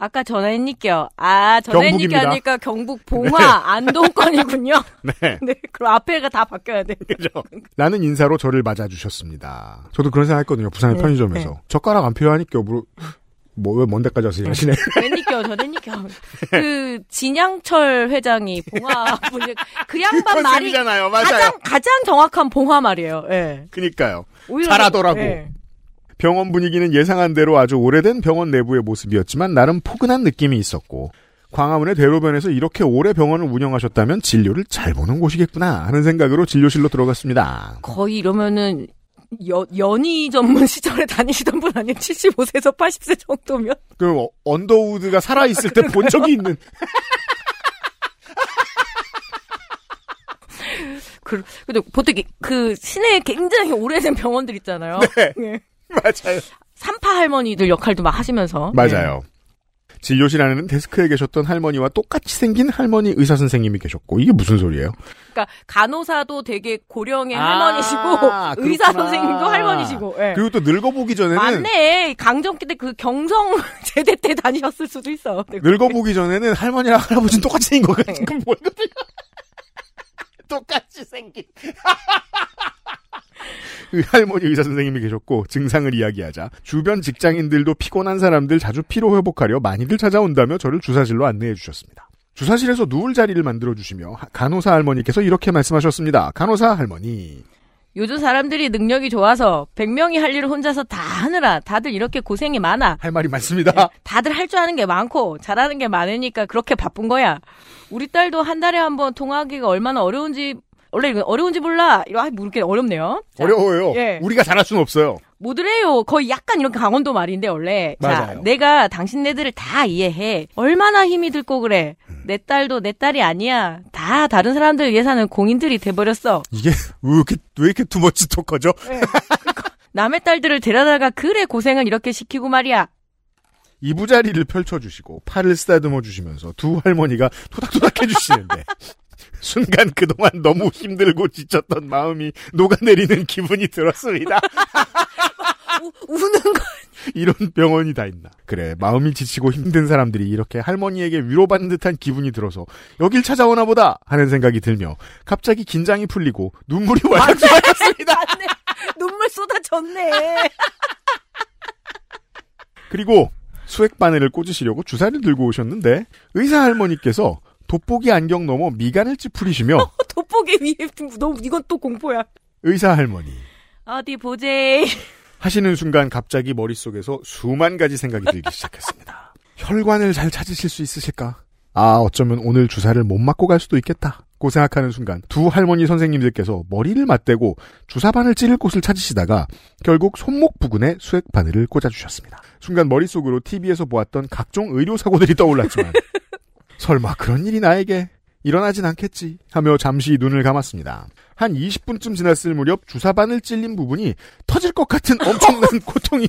아까 전화했니껴. 아, 경북입니다. 하니까 경북 봉화 안동권이군요. 네. 네, 그럼 앞에가 다 바뀌어야 돼. 그죠. 라는 인사로 저를 맞아주셨습니다. 저도 그런 생각 했거든요. 부산의 네, 편의점에서. 네. 젓가락 안 필요하니까 뭐, 뭐, 왜 먼데까지 와서 일하시네. 왔니껴, 저랬니껴. 그, 진양철 회장이 봉화 분이, 그 양반 말이 컨셉이잖아요. 맞아요. 가장, 가장 정확한 봉화 말이에요. 예. 그니까요. 오히려- 잘하더라고. 예. 병원 분위기는 예상한 대로 아주 오래된 병원 내부의 모습이었지만 나름 포근한 느낌이 있었고 광화문의 대로변에서 이렇게 오래 병원을 운영하셨다면 진료를 잘 보는 곳이겠구나 하는 생각으로 진료실로 들어갔습니다. 거의 이러면은, 여, 연희 전문 시절에 다니시던 분 아니에요? 75세에서 80세 정도면? 그 어, 언더우드가 살아있을 때본 적이 있는 그, 근데 보통 그 시내에 굉장히 오래된 병원들 있잖아요. 네. 예. 맞아요. 산파 할머니들 역할도 막 하시면서. 맞아요. 진료실 안에는 데스크에 계셨던 할머니와 똑같이 생긴 할머니 의사 선생님이 계셨고 이게 무슨 소리예요? 그러니까 간호사도 되게 고령의 아, 할머니시고 의사 그렇구나. 선생님도 할머니시고. 예. 그리고 또 늙어보기 전에는 맞네. 강점기 때 그 경성 제대 때 다니셨을 수도 있어. 네. 늙어보기 전에는 할머니랑 할아버지는 똑같이 생긴 거 같은 건 뭐야? 똑같이 생긴. 그 할머니 의사 선생님이 계셨고 증상을 이야기하자 주변 직장인들도 피곤한 사람들 자주 피로 회복하려 많이들 찾아온다며 저를 주사실로 안내해 주셨습니다. 주사실에서 누울 자리를 만들어 주시며 하- 간호사 할머니께서 이렇게 말씀하셨습니다. 간호사 할머니. 요즘 사람들이 능력이 좋아서 100명이 할 일을 혼자서 다 하느라 다들 이렇게 고생이 많아. 할 말이 많습니다. 다들 할 줄 아는 게 많고 잘하는 게 많으니까 그렇게 바쁜 거야. 우리 딸도 한 달에 한 번 통화하기가 얼마나 어려운지 원래 이거 어려운지 몰라. 이거 아, 모르게 어렵네요. 자, 어려워요. 예. 우리가 잘할 수는 없어요. 뭐드래요. 거의 약간 이렇게 강원도 말인데 원래. 자, 맞아요. 내가 당신네들을 다 이해해. 얼마나 힘이 들고 그래. 내 딸도 내 딸이 아니야. 다 다른 사람들 예산은 공인들이 돼버렸어. 이게 왜 이렇게 왜 이렇게 투머치 토커죠? 남의 딸들을 데려다가 그래 고생을 이렇게 시키고 말이야. 이부자리를 펼쳐주시고 팔을 쓰다듬어 주시면서 두 할머니가 토닥토닥 해주시는데 순간 그동안 너무 힘들고 지쳤던 마음이 녹아내리는 기분이 들었습니다. 우는 거. 이런 병원이 다 있나. 그래 마음이 지치고 힘든 사람들이 이렇게 할머니에게 위로받는 듯한 기분이 들어서 여길 찾아오나 보다 하는 생각이 들며 갑자기 긴장이 풀리고 눈물이 왈칵 쏟아졌습니다. 맞네. 눈물 쏟아졌네. 그리고 수액 바늘을 꽂으시려고 주사를 들고 오셨는데 의사 할머니께서 돋보기 안경 넘어 미간을 찌푸리시며 돋보기 위에 너무 이건 또 공포야. 의사 할머니 어디 보제. 하시는 순간 갑자기 머릿속에서 수만 가지 생각이 들기 시작했습니다. 혈관을 잘 찾으실 수 있으실까? 아, 어쩌면 오늘 주사를 못 맞고 갈 수도 있겠다. 고 생각하는 순간 두 할머니 선생님들께서 머리를 맞대고 주사바늘 찌를 곳을 찾으시다가 결국 손목 부근에 수액 바늘을 꽂아주셨습니다. 순간 머릿속으로 TV에서 보았던 각종 의료 사고들이 떠올랐지만 설마 그런 일이 나에게 일어나진 않겠지 하며 잠시 눈을 감았습니다. 한 20분쯤 지났을 무렵 주사바늘 찔린 부분이 터질 것 같은 엄청난 고통이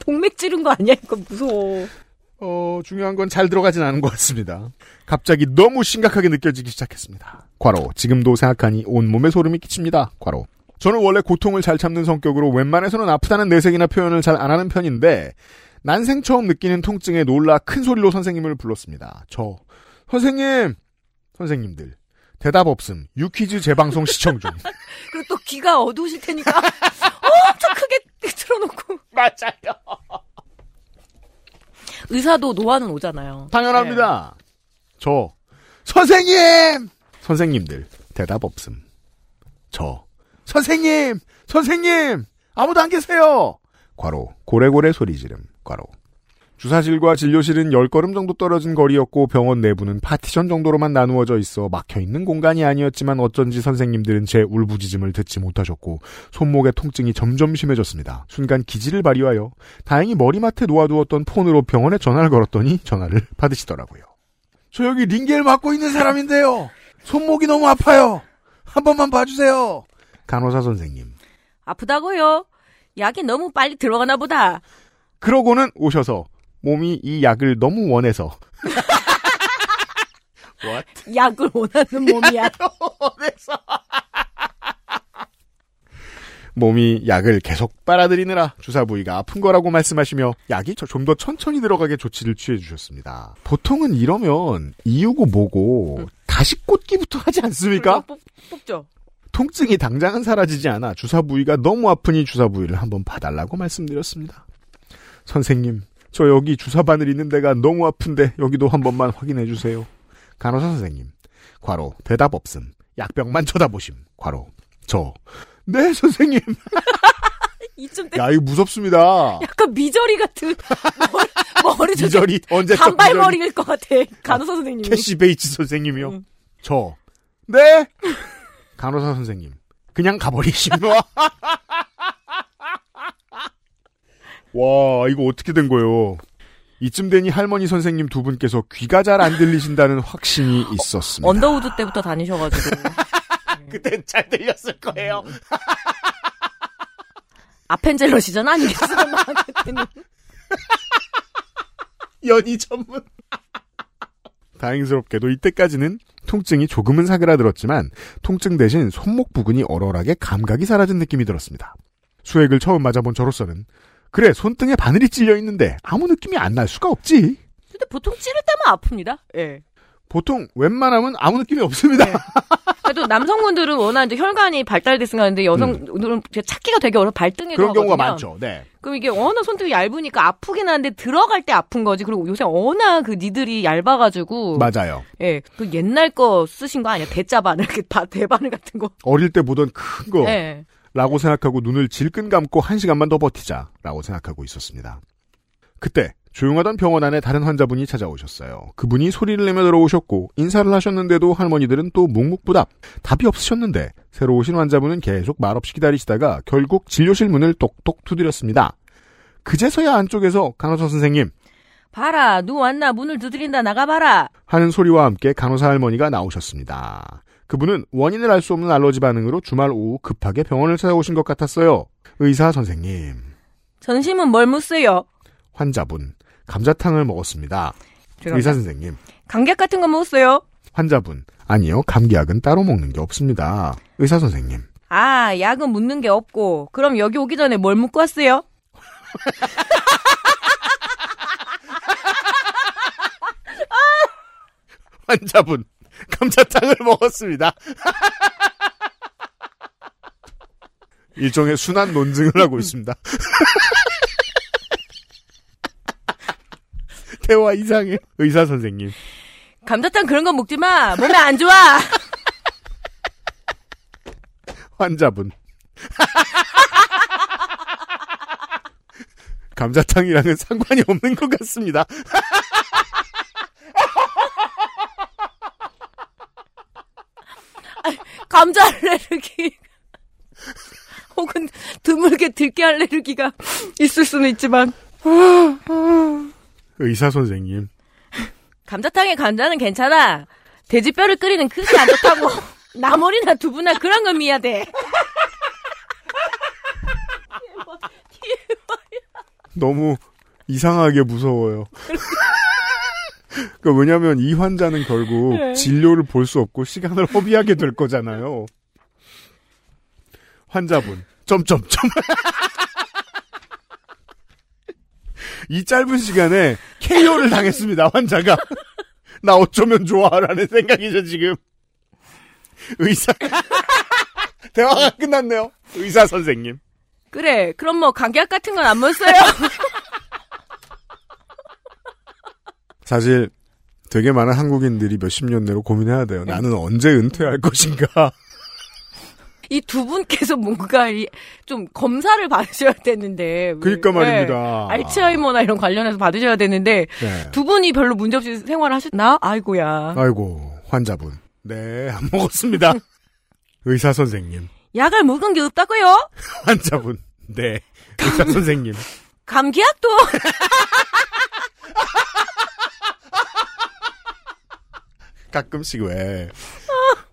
동맥 찌른 거 아니야? 이거 무서워. 어, 중요한 건 잘 들어가진 않은 것 같습니다. 갑자기 너무 심각하게 느껴지기 시작했습니다. 과로, 지금도 생각하니 온몸에 소름이 끼칩니다. 과로. 저는 원래 고통을 잘 참는 성격으로 웬만해서는 아프다는 내색이나 표현을 잘 안 하는 편인데, 난생 처음 느끼는 통증에 놀라 큰 소리로 선생님을 불렀습니다. 저, 선생님! 선생님들. 대답 없음. 유퀴즈 재방송 시청 중. 그리고 또 귀가 어두우실 테니까 엄청 크게 틀어놓고. 맞아요. 의사도 노화는 오잖아요. 당연합니다. 저, 선생님! 선생님들, 대답 없음. 저, 선생님! 선생님! 아무도 안 계세요! 과로, 고래고래 소리 지름, 과로. 주사실과 진료실은 10걸음 정도 떨어진 거리였고 병원 내부는 파티션 정도로만 나누어져 있어 막혀있는 공간이 아니었지만 어쩐지 선생님들은 제 울부짖음을 듣지 못하셨고 손목의 통증이 점점 심해졌습니다. 순간 기지를 발휘하여 다행히 머리맡에 놓아두었던 폰으로 병원에 전화를 걸었더니 전화를 받으시더라고요. 저 여기 링겔 맞고 있는 사람인데요. 손목이 너무 아파요. 한 번만 봐주세요. 간호사 선생님. 아프다고요? 약이 너무 빨리 들어가나 보다. 그러고는 오셔서 몸이 이 약을 너무 원해서 What? 약을 원하는 몸이야. 원해서 몸이 약을 계속 빨아들이느라 주사 부위가 아픈 거라고 말씀하시며 약이 좀 더 천천히 들어가게 조치를 취해 주셨습니다. 보통은 이러면 이유고 뭐고 다시 꽂기부터 하지 않습니까? 뽑, 뽑죠. 통증이 당장은 사라지지 않아 주사 부위가 너무 아프니 주사 부위를 한번 봐달라고 말씀드렸습니다. 선생님, 저 여기 주사 바늘 있는 데가 너무 아픈데 여기도 한 번만 확인해 주세요. 간호사 선생님, 과로 대답 없음. 약병만 쳐다보심. 과로 저. 네 선생님. 이쯤 때 야 이거 무섭습니다. 약간 미저리 같은 머리, 머리 좀 미저리 언제 단발머리일 것 같아. 간호사 선생님이. 캐시 베이츠 선생님이요. 저. 네. 간호사 선생님. 그냥 가버리심. 와, 이거 어떻게 된 거예요? 이쯤 되니 할머니 선생님 두 분께서 귀가 잘 안 들리신다는 확신이 있었습니다. 언더우드 때부터 다니셔가지고. 그땐 잘 들렸을 거예요. 아펜젤러 시절 아니겠어요? 그때는. 연희 전문. 다행스럽게도 이때까지는 통증이 조금은 사그라들었지만 통증 대신 손목 부근이 얼얼하게 감각이 사라진 느낌이 들었습니다. 수액을 처음 맞아본 저로서는 그래 손등에 바늘이 찔려 있는데 아무 느낌이 안 날 수가 없지. 근데 보통 찌를 때만 아픕니다. 예. 보통 웬만하면 아무 느낌이 없습니다. 네. 그래도 남성분들은 워낙 이제 혈관이 발달됐으니까 하는데 여성들은 찾기가 되게 어려 발등에도 음. 그런 경우가. 많죠. 네. 그럼 이게 워낙 손등이 얇으니까 아프긴 한데 들어갈 때 아픈 거지. 그리고 요새 워낙 그 니들이 얇아가지고. 맞아요. 예. 그 옛날 거 쓰신 거 아니야? 대자바늘, 대바늘 같은 거. 어릴 때 보던 큰 거. 예. 라고 생각하고 눈을 질끈 감고 한 시간만 더 버티자 라고 생각하고 있었습니다. 그때 조용하던 병원 안에 다른 환자분이 찾아오셨어요. 그분이 소리를 내며 들어오셨고 인사를 하셨는데도 할머니들은 또 묵묵부답 답이 없으셨는데 새로 오신 환자분은 계속 말없이 기다리시다가 결국 진료실 문을 똑똑 두드렸습니다. 그제서야 안쪽에서 간호사 선생님 봐라, 누 왔나? 문을 두드린다, 나가봐라. 하는 소리와 함께 간호사 할머니가 나오셨습니다. 그분은 원인을 알 수 없는 알러지 반응으로 주말 오후 급하게 병원을 찾아오신 것 같았어요. 의사 선생님, 전심은 뭘 묻어요? 환자분, 감자탕을 먹었습니다. 죄송합니다. 의사 선생님, 감격 같은 거 묻어요? 환자분, 아니요, 감기약은 따로 먹는 게 없습니다. 의사 선생님, 아, 약은 묻는 게 없고. 그럼 여기 오기 전에 뭘 묻고 왔어요? 환자분, 감자탕을 먹었습니다. 일종의 순환 논증을 하고 있습니다. 대화 이상해. 의사 선생님. 감자탕 그런 거 먹지 마. 몸에 안 좋아. 환자분. 감자탕이랑은 상관이 없는 것 같습니다. 감자 알레르기 혹은 드물게 들깨 알레르기가 있을 수는 있지만 의사 선생님. 감자탕에 감자는 괜찮아. 돼지뼈를 끓이는 그게 안 좋다고. 나물이나 두부나 그런 건 미야 돼. 너무 이상하게 무서워요. 그 왜냐하면 이 환자는 결국 네. 진료를 볼 수 없고 시간을 허비하게 될 거잖아요. 환자분 점점점 이 짧은 시간에 KO를 당했습니다. 환자가 나 어쩌면 좋아라는 생각이죠 지금. 의사 대화가 끝났네요. 의사 선생님. 그래. 그럼 뭐 감기약 같은 건 안 먹었어요. 사실 되게 많은 한국인들이 몇십 년 내로 고민해야 돼요. 나는 언제 은퇴할 것인가. 이 두 분께서 뭔가 이- 좀 검사를 받으셔야 되는데. 말입니다. 네. 알츠하이머나 이런 관련해서 받으셔야 되는데 네. 두 분이 별로 문제 없이 생활하셨나? 아이고야. 아이고 환자분. 네, 안 먹었습니다. 의사 선생님. 약을 먹은 게 없다고요? 환자분. 네. 의사 선생님. 감기약도 가끔씩 왜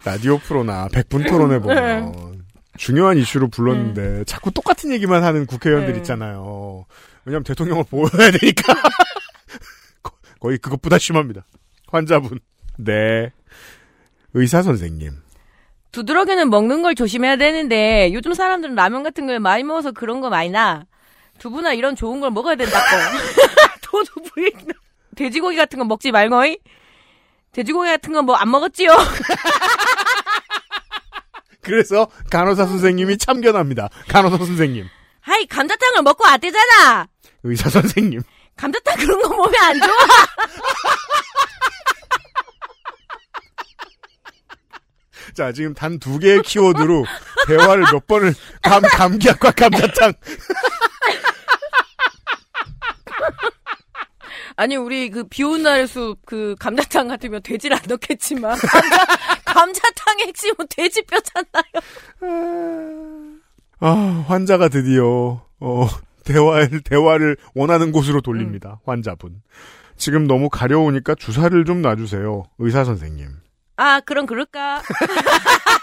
라디오 프로나 백분 토론에 보면 중요한 이슈로 불렀는데 자꾸 똑같은 얘기만 하는 국회의원들 네. 있잖아요. 왜냐면 대통령을 보호해야 되니까. 거- 거의 그것보다 심합니다. 환자분. 네. 의사 선생님. 두드러기는 먹는 걸 조심해야 되는데 요즘 사람들은 라면 같은 걸 많이 먹어서 그런 거 많이 나. 두부나 이런 좋은 걸 먹어야 된다고. 도두부이 돼지고기 같은 거 먹지 말거이. 돼지고기 같은 건 뭐 안 먹었지요? 그래서 간호사 선생님이 참견합니다. 간호사 선생님. 하이 감자탕을 먹고 왔대잖아. 의사 선생님. 감자탕 그런 거 몸에 안 좋아. 자, 지금 단 두 개의 키워드로 대화를 몇 번을 감, 감기약과 감자탕. 아니 우리 그 비오는 날에서 그 감자탕 같으면 돼지를 안 넣겠지만 감자, 감자 탕의 핵심은 돼지뼈잖아요. 아, 환자가 드디어, 어, 대화를, 대화를 원하는 곳으로 돌립니다. 환자분. 지금 너무 가려우니까 주사를 좀 놔주세요. 의사 선생님. 아 그럼 그럴까?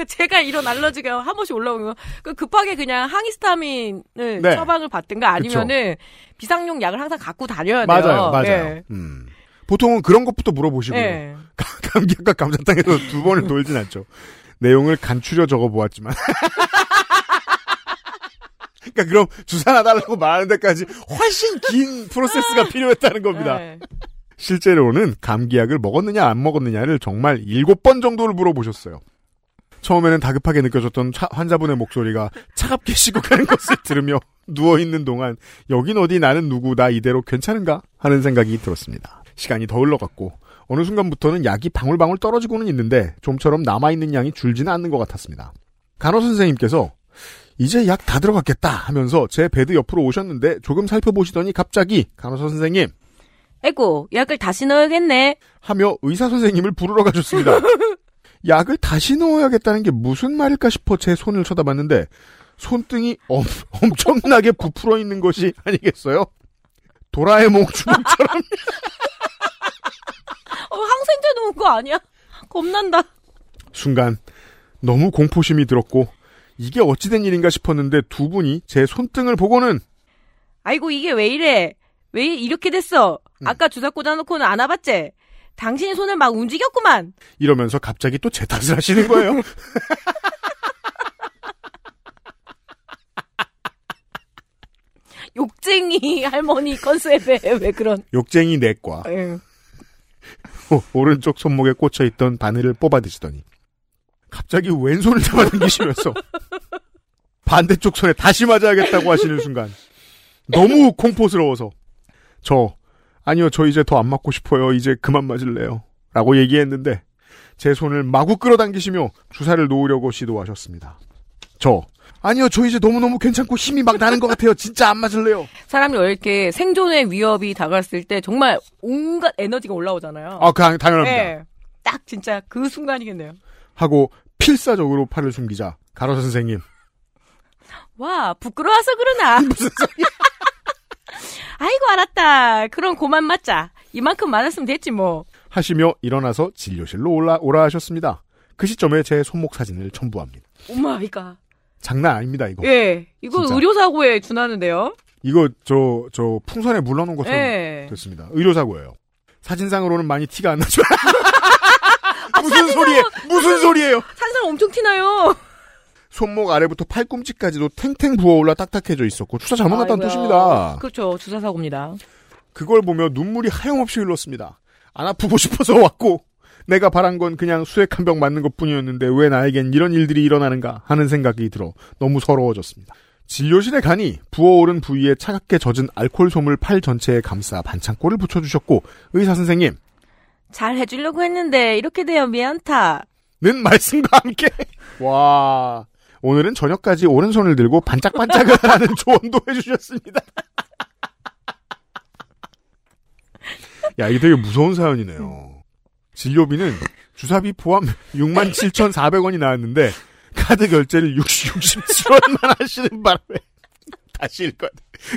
그 제가 이런 알러지가 한 번씩 올라오는 거, 그 급하게 그냥 항히스타민을 네. 처방을 받든가 아니면은 비상용 약을 항상 갖고 다녀야 돼요. 맞아요, 맞아요. 예. 음. 보통은 그런 것부터 물어보시고요. 예. 감기약과 감자탕에서 두 번을 돌진 않죠. 내용을 간추려 적어보았지만. 그러니까 그럼 주사 놔달라고 말하는 데까지 훨씬 긴 프로세스가 필요했다는 겁니다. 예. 실제로는 감기약을 먹었느냐 안 먹었느냐를 정말 일곱 번 정도를 물어보셨어요. 처음에는 다급하게 느껴졌던 차- 환자분의 목소리가 차갑게 식어가는 것을 들으며 누워있는 동안 여긴 어디 나는 누구 나 이대로 괜찮은가 하는 생각이 들었습니다. 시간이 더 흘러갔고 어느 순간부터는 약이 방울방울 떨어지고는 있는데 좀처럼 남아있는 양이 줄지는 않는 것 같았습니다. 간호 선생님께서 이제 약 다 들어갔겠다 하면서 제 bed 옆으로 오셨는데 조금 살펴보시더니 갑자기 간호사 선생님 에고 약을 다시 넣어야겠네. 하며 의사 선생님을 부르러 가셨습니다. 약을 다시 넣어야겠다는 게 무슨 말일까 싶어 제 손을 쳐다봤는데 손등이 엄, 엄청나게 부풀어 있는 것이 아니겠어요? 도라에몽 주먹처럼 어, 항생제 넣은 거 아니야? 겁난다. 순간 너무 공포심이 들었고 이게 어찌된 일인가 싶었는데 두 분이 제 손등을 보고는 아이고 이게 왜 이래? 왜 이렇게 됐어? 아까 주사 꽂아놓고는 안 와봤지? 당신이 손을 막 움직였구만. 이러면서 갑자기 또 제 탓을 하시는 거예요. 욕쟁이 할머니 컨셉에 왜 그런? 욕쟁이 내과. 오- 오른쪽 손목에 꽂혀 있던 바늘을 뽑아 드시더니 갑자기 왼손을 잡아당기시면서 반대쪽 손에 다시 맞아야겠다고 하시는 순간 너무 공포스러워서 저 아니요 저 이제 더 안 맞고 싶어요 이제 그만 맞을래요 라고 얘기했는데 제 손을 마구 끌어당기시며 주사를 놓으려고 시도하셨습니다 저. 아니요, 저 이제 너무너무 괜찮고 힘이 막 나는 것 같아요. 진짜 안 맞을래요. 사람이 왜 이렇게 생존의 위협이 다가왔을 때 정말 온갖 에너지가 올라오잖아요. 아, 그, 당연합니다. 예. 딱 진짜 그 순간이겠네요. 하고 필사적으로 팔을 숨기자. 가로 선생님. 와, 부끄러워서 그러나. 무슨 소리야? 아이고, 알았다. 그럼 고만 맞자. 이만큼 맞았으면 됐지, 뭐. 하시며 일어나서 진료실로 올라, 오라 하셨습니다. 그 시점에 제 손목 사진을 첨부합니다. Oh my god. 장난 아닙니다, 이거. 예. 이거 진짜. 의료사고에 준하는데요. 이거 저, 저 풍선에 물 넣는 것처럼 예. 됐습니다. 의료사고예요. 사진상으로는 많이 티가 안 나죠. 아, 무슨 소리예요? 무슨 소리예요? 산상 엄청 티나요. 손목 아래부터 팔꿈치까지도 탱탱 부어올라 딱딱해져 있었고 주사 잘못 났다는 아이고야. 뜻입니다. 그렇죠. 주사 사고입니다. 그걸 보며 눈물이 하염없이 흘렀습니다. 안 아프고 싶어서 왔고 내가 바란 건 그냥 수액 한 병 맞는 것뿐이었는데 왜 나에겐 이런 일들이 일어나는가 하는 생각이 들어 너무 서러워졌습니다. 진료실에 가니 부어오른 부위에 차갑게 젖은 알코올 솜을 팔 전체에 감싸 반창고를 붙여주셨고 의사 선생님 잘 해주려고 했는데 이렇게 되면 미안타. 는 말씀과 함께 와 오늘은 저녁까지 오른손을 들고 반짝반짝을 하는 조언도 해주셨습니다. 야 이게 되게 무서운 사연이네요. 진료비는 주사비 포함 67,400원이 나왔는데 카드 결제를 60, 67원만 하시는 바람에 다시 돼.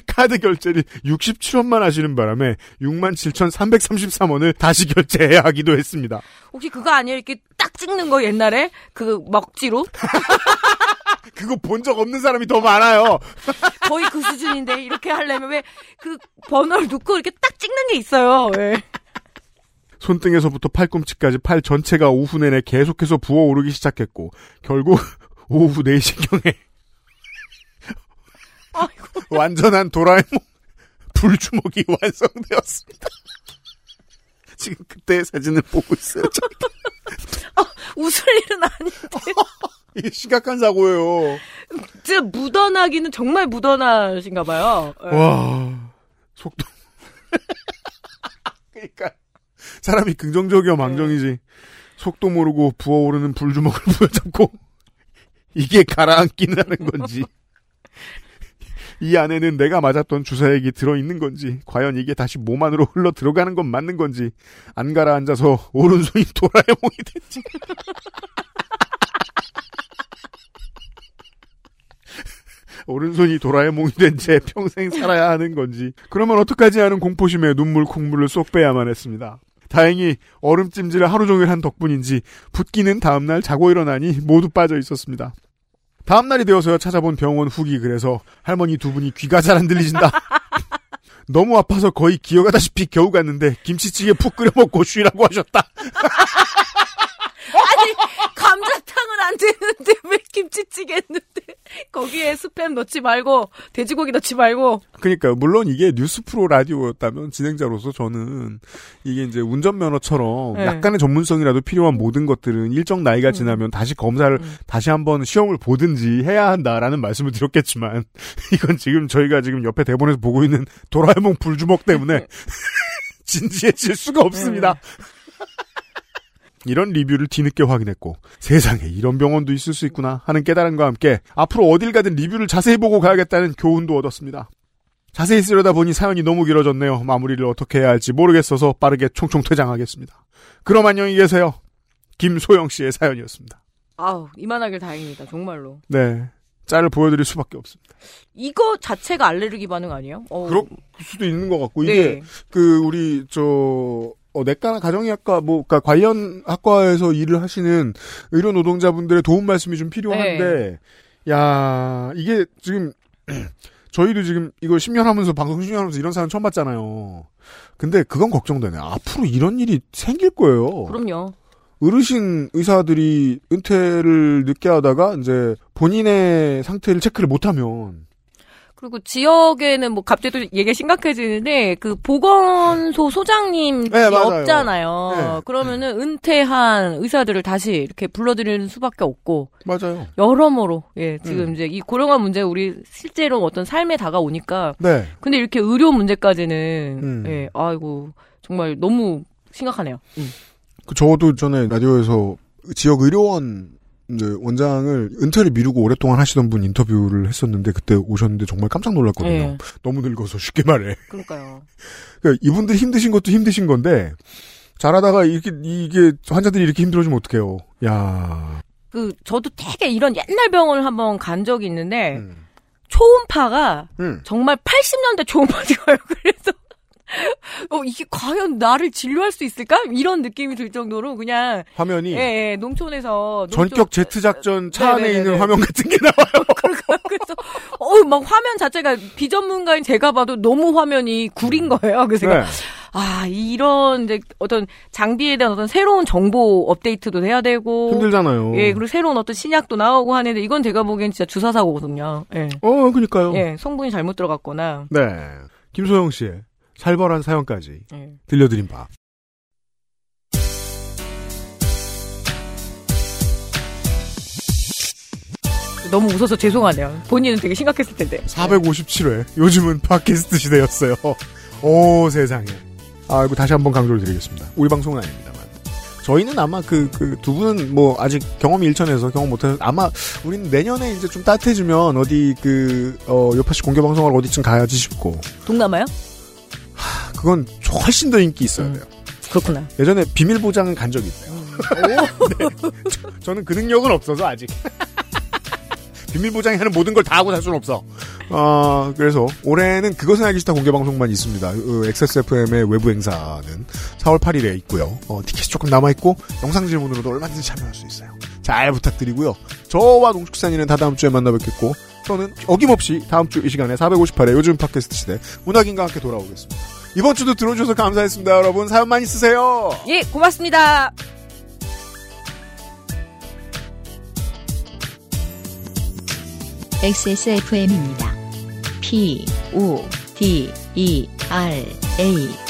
카드 결제를 67원만 하시는 바람에 67,333원을 다시 결제해야 하기도 했습니다. 혹시 그거 아니에요? 이렇게 딱 찍는 거 옛날에? 그 먹지로? 그거 본 적 없는 사람이 더 많아요. 거의 그 수준인데 이렇게 하려면 왜 그 번호를 놓고 이렇게 딱 찍는 게 있어요. 왜? 손등에서부터 팔꿈치까지 팔 전체가 오후 내내 계속해서 부어오르기 시작했고 결국 오후 4시경에 완전한 도라에몽 불주먹이 완성되었습니다. 지금 그때의 사진을 보고 있어요. 저희가. 웃을 일은 아닌데. 이게 심각한 사고예요. 진짜 묻어나기는 정말 묻어나신가 봐요. 예. 와 속도. 그러니까 사람이 긍정적이어 망정이지. 속도 모르고 부어오르는 불주먹을 부여잡고 이게 가라앉기는 하는 건지 이 안에는 내가 맞았던 주사액이 들어있는 건지 과연 이게 다시 몸 안으로 흘러 들어가는 건 맞는 건지 안 가라앉아서 오른손이 도라에몽이 됐지 오른손이 도라에몽이 된 채 평생 살아야 하는 건지 그러면 어떡하지 하는 공포심에 눈물 콧물을 쏙 빼야만 했습니다. 다행히 얼음 찜질을 하루 종일 한 덕분인지 붓기는 다음날 자고 일어나니 모두 빠져 있었습니다. 다음날이 되어서야 찾아본 병원 후기 그래서 할머니 두 분이 귀가 잘 안 들리신다. 너무 아파서 거의 기어가다시피 겨우 갔는데 김치찌개 푹 끓여 먹고 쉬라고 하셨다. 아니 감자탕은 안 되는데 왜 김치찌개 했는데? 거기에 스팸 넣지 말고 돼지고기 넣지 말고. 그러니까 물론 이게 뉴스 프로 라디오였다면 진행자로서 저는 이게 이제 운전면허처럼 네. 약간의 전문성이라도 필요한 모든 것들은 일정 나이가 지나면 다시 검사를 다시 한번 시험을 보든지 해야 한다라는 말씀을 드렸겠지만 이건 지금 저희가 지금 옆에 대본에서 보고 있는 도라에몽 불주먹 때문에 진지해질 수가 없습니다. 이런 리뷰를 뒤늦게 확인했고 세상에 이런 병원도 있을 수 있구나 하는 깨달음과 함께 앞으로 어딜 가든 리뷰를 자세히 보고 가야겠다는 교훈도 얻었습니다. 자세히 쓰려다 보니 사연이 너무 길어졌네요. 마무리를 어떻게 해야 할지 모르겠어서 빠르게 총총 퇴장하겠습니다. 그럼 안녕히 계세요. 김소영 씨의 사연이었습니다. 아우 이만하길 다행입니다 정말로 네. 짤을 보여드릴 수밖에 없습니다. 이거 자체가 알레르기 반응 아니에요? 어, 그럴 수도 있는 것 같고 네. 이게 그 우리 저 어, 내과나 가정의학과 뭐 그러니까 관련 학과에서 일을 하시는 의료 노동자분들의 도움 말씀이 좀 필요한데 야 이게 지금 저희도 지금 이거 10년 하면서 방송 10년 하면서 이런 사연 처음 봤잖아요. 근데 그건 걱정되네. 앞으로 이런 일이 생길 거예요. 그럼요 어르신 의사들이 은퇴를 늦게 하다가 이제 본인의 상태를 체크를 못하면 그리고 지역에는 뭐 갑자기 또 얘기가 심각해지는데 그 보건소 소장님 네. 없잖아요. 네. 그러면은 은퇴한 의사들을 다시 이렇게 불러들이는 수밖에 없고 맞아요. 여러모로 예 지금 음. 이제 이 고령화 문제 우리 실제로 어떤 삶에 다가오니까 네. 근데 이렇게 의료 문제까지는 음. 예 아이고 정말 너무 심각하네요. 음. 그 저도 전에 라디오에서 지역 의료원을 이제 원장을 은퇴를 미루고 오랫동안 하시던 분 인터뷰를 했었는데 그때 오셨는데 정말 깜짝 놀랐거든요. 예. 너무 늙어서 쉽게 말해. 그러니까요. 그러니까 이분들 힘드신 것도 힘드신 건데 잘하다가 이렇게 이게 환자들이 이렇게 힘들어지면 어떡해요. 야. 그 저도 되게 이런 옛날 병원을 한번 간 적이 있는데 음. 초음파가 음. 정말 80년대 초음파인가요? 그래서 어 이게 과연 나를 진료할 수 있을까? 이런 느낌이 들 정도로 그냥 화면이 예, 예 농촌에서 전격 제트 작전 차 안에 네네네네. 있는 화면 같은 게 나와요. 그래서 어 막 화면 자체가 비전문가인 제가 봐도 너무 화면이 구린 거예요. 그래서 네. 아 이런 이제 어떤 장비에 대한 어떤 새로운 정보 업데이트도 해야 되고 힘들잖아요. 예 그리고 새로운 어떤 신약도 나오고 하는데 이건 제가 보기엔 진짜 주사 사고거든요. 예. 어, 그니까요. 예, 성분이 잘못 들어갔거나. 네. 김소영 씨의 살벌한 사연까지 예. 들려드린 바. 너무 웃어서 죄송하네요. 본인은 되게 심각했을 텐데. 457회. 요즘은 팟캐스트 시대였어요. 오, 세상에. 아, 이거 다시 한번 강조를 드리겠습니다. 우리 방송은 아닙니다만. 저희는 아마 그, 그, 두 분은 뭐, 아직 경험이 일천해서 경험 못해서, 아마, 우리는 내년에 이제 좀 따뜻해지면, 어디, 그, 어, 요파시 공개방송을 어디쯤 가야지 싶고. 동남아요? 그건 훨씬 더 인기 있어야 돼요. 그렇구나. 예전에 비밀 보장은 간 적이 있어요. 네. 저- 저는 그 능력은 없어서, 아직. 비밀 보장이 하는 모든 걸 다 하고 살 수는 없어. 어, 그래서 올해는 그것은 알기 싫다 공개 방송만 있습니다. 어, XSFM의 외부 행사는 4월 8일에 있고요. 어, 티켓이 조금 남아 있고 영상 질문으로도 얼마든지 참여할 수 있어요. 잘 부탁드리고요. 저와 농축산인은 다 다음 주에 만나 뵙겠고 저는 어김없이 다음 주 이 시간에 458회 요즘 팟캐스트 시대 문학인과 함께 돌아오겠습니다. 이번 주도 들어주셔서 감사했습니다, 여러분. 사연 많이 쓰세요. 예, 고맙습니다. XSFM입니다. P, O, D, E, R, A.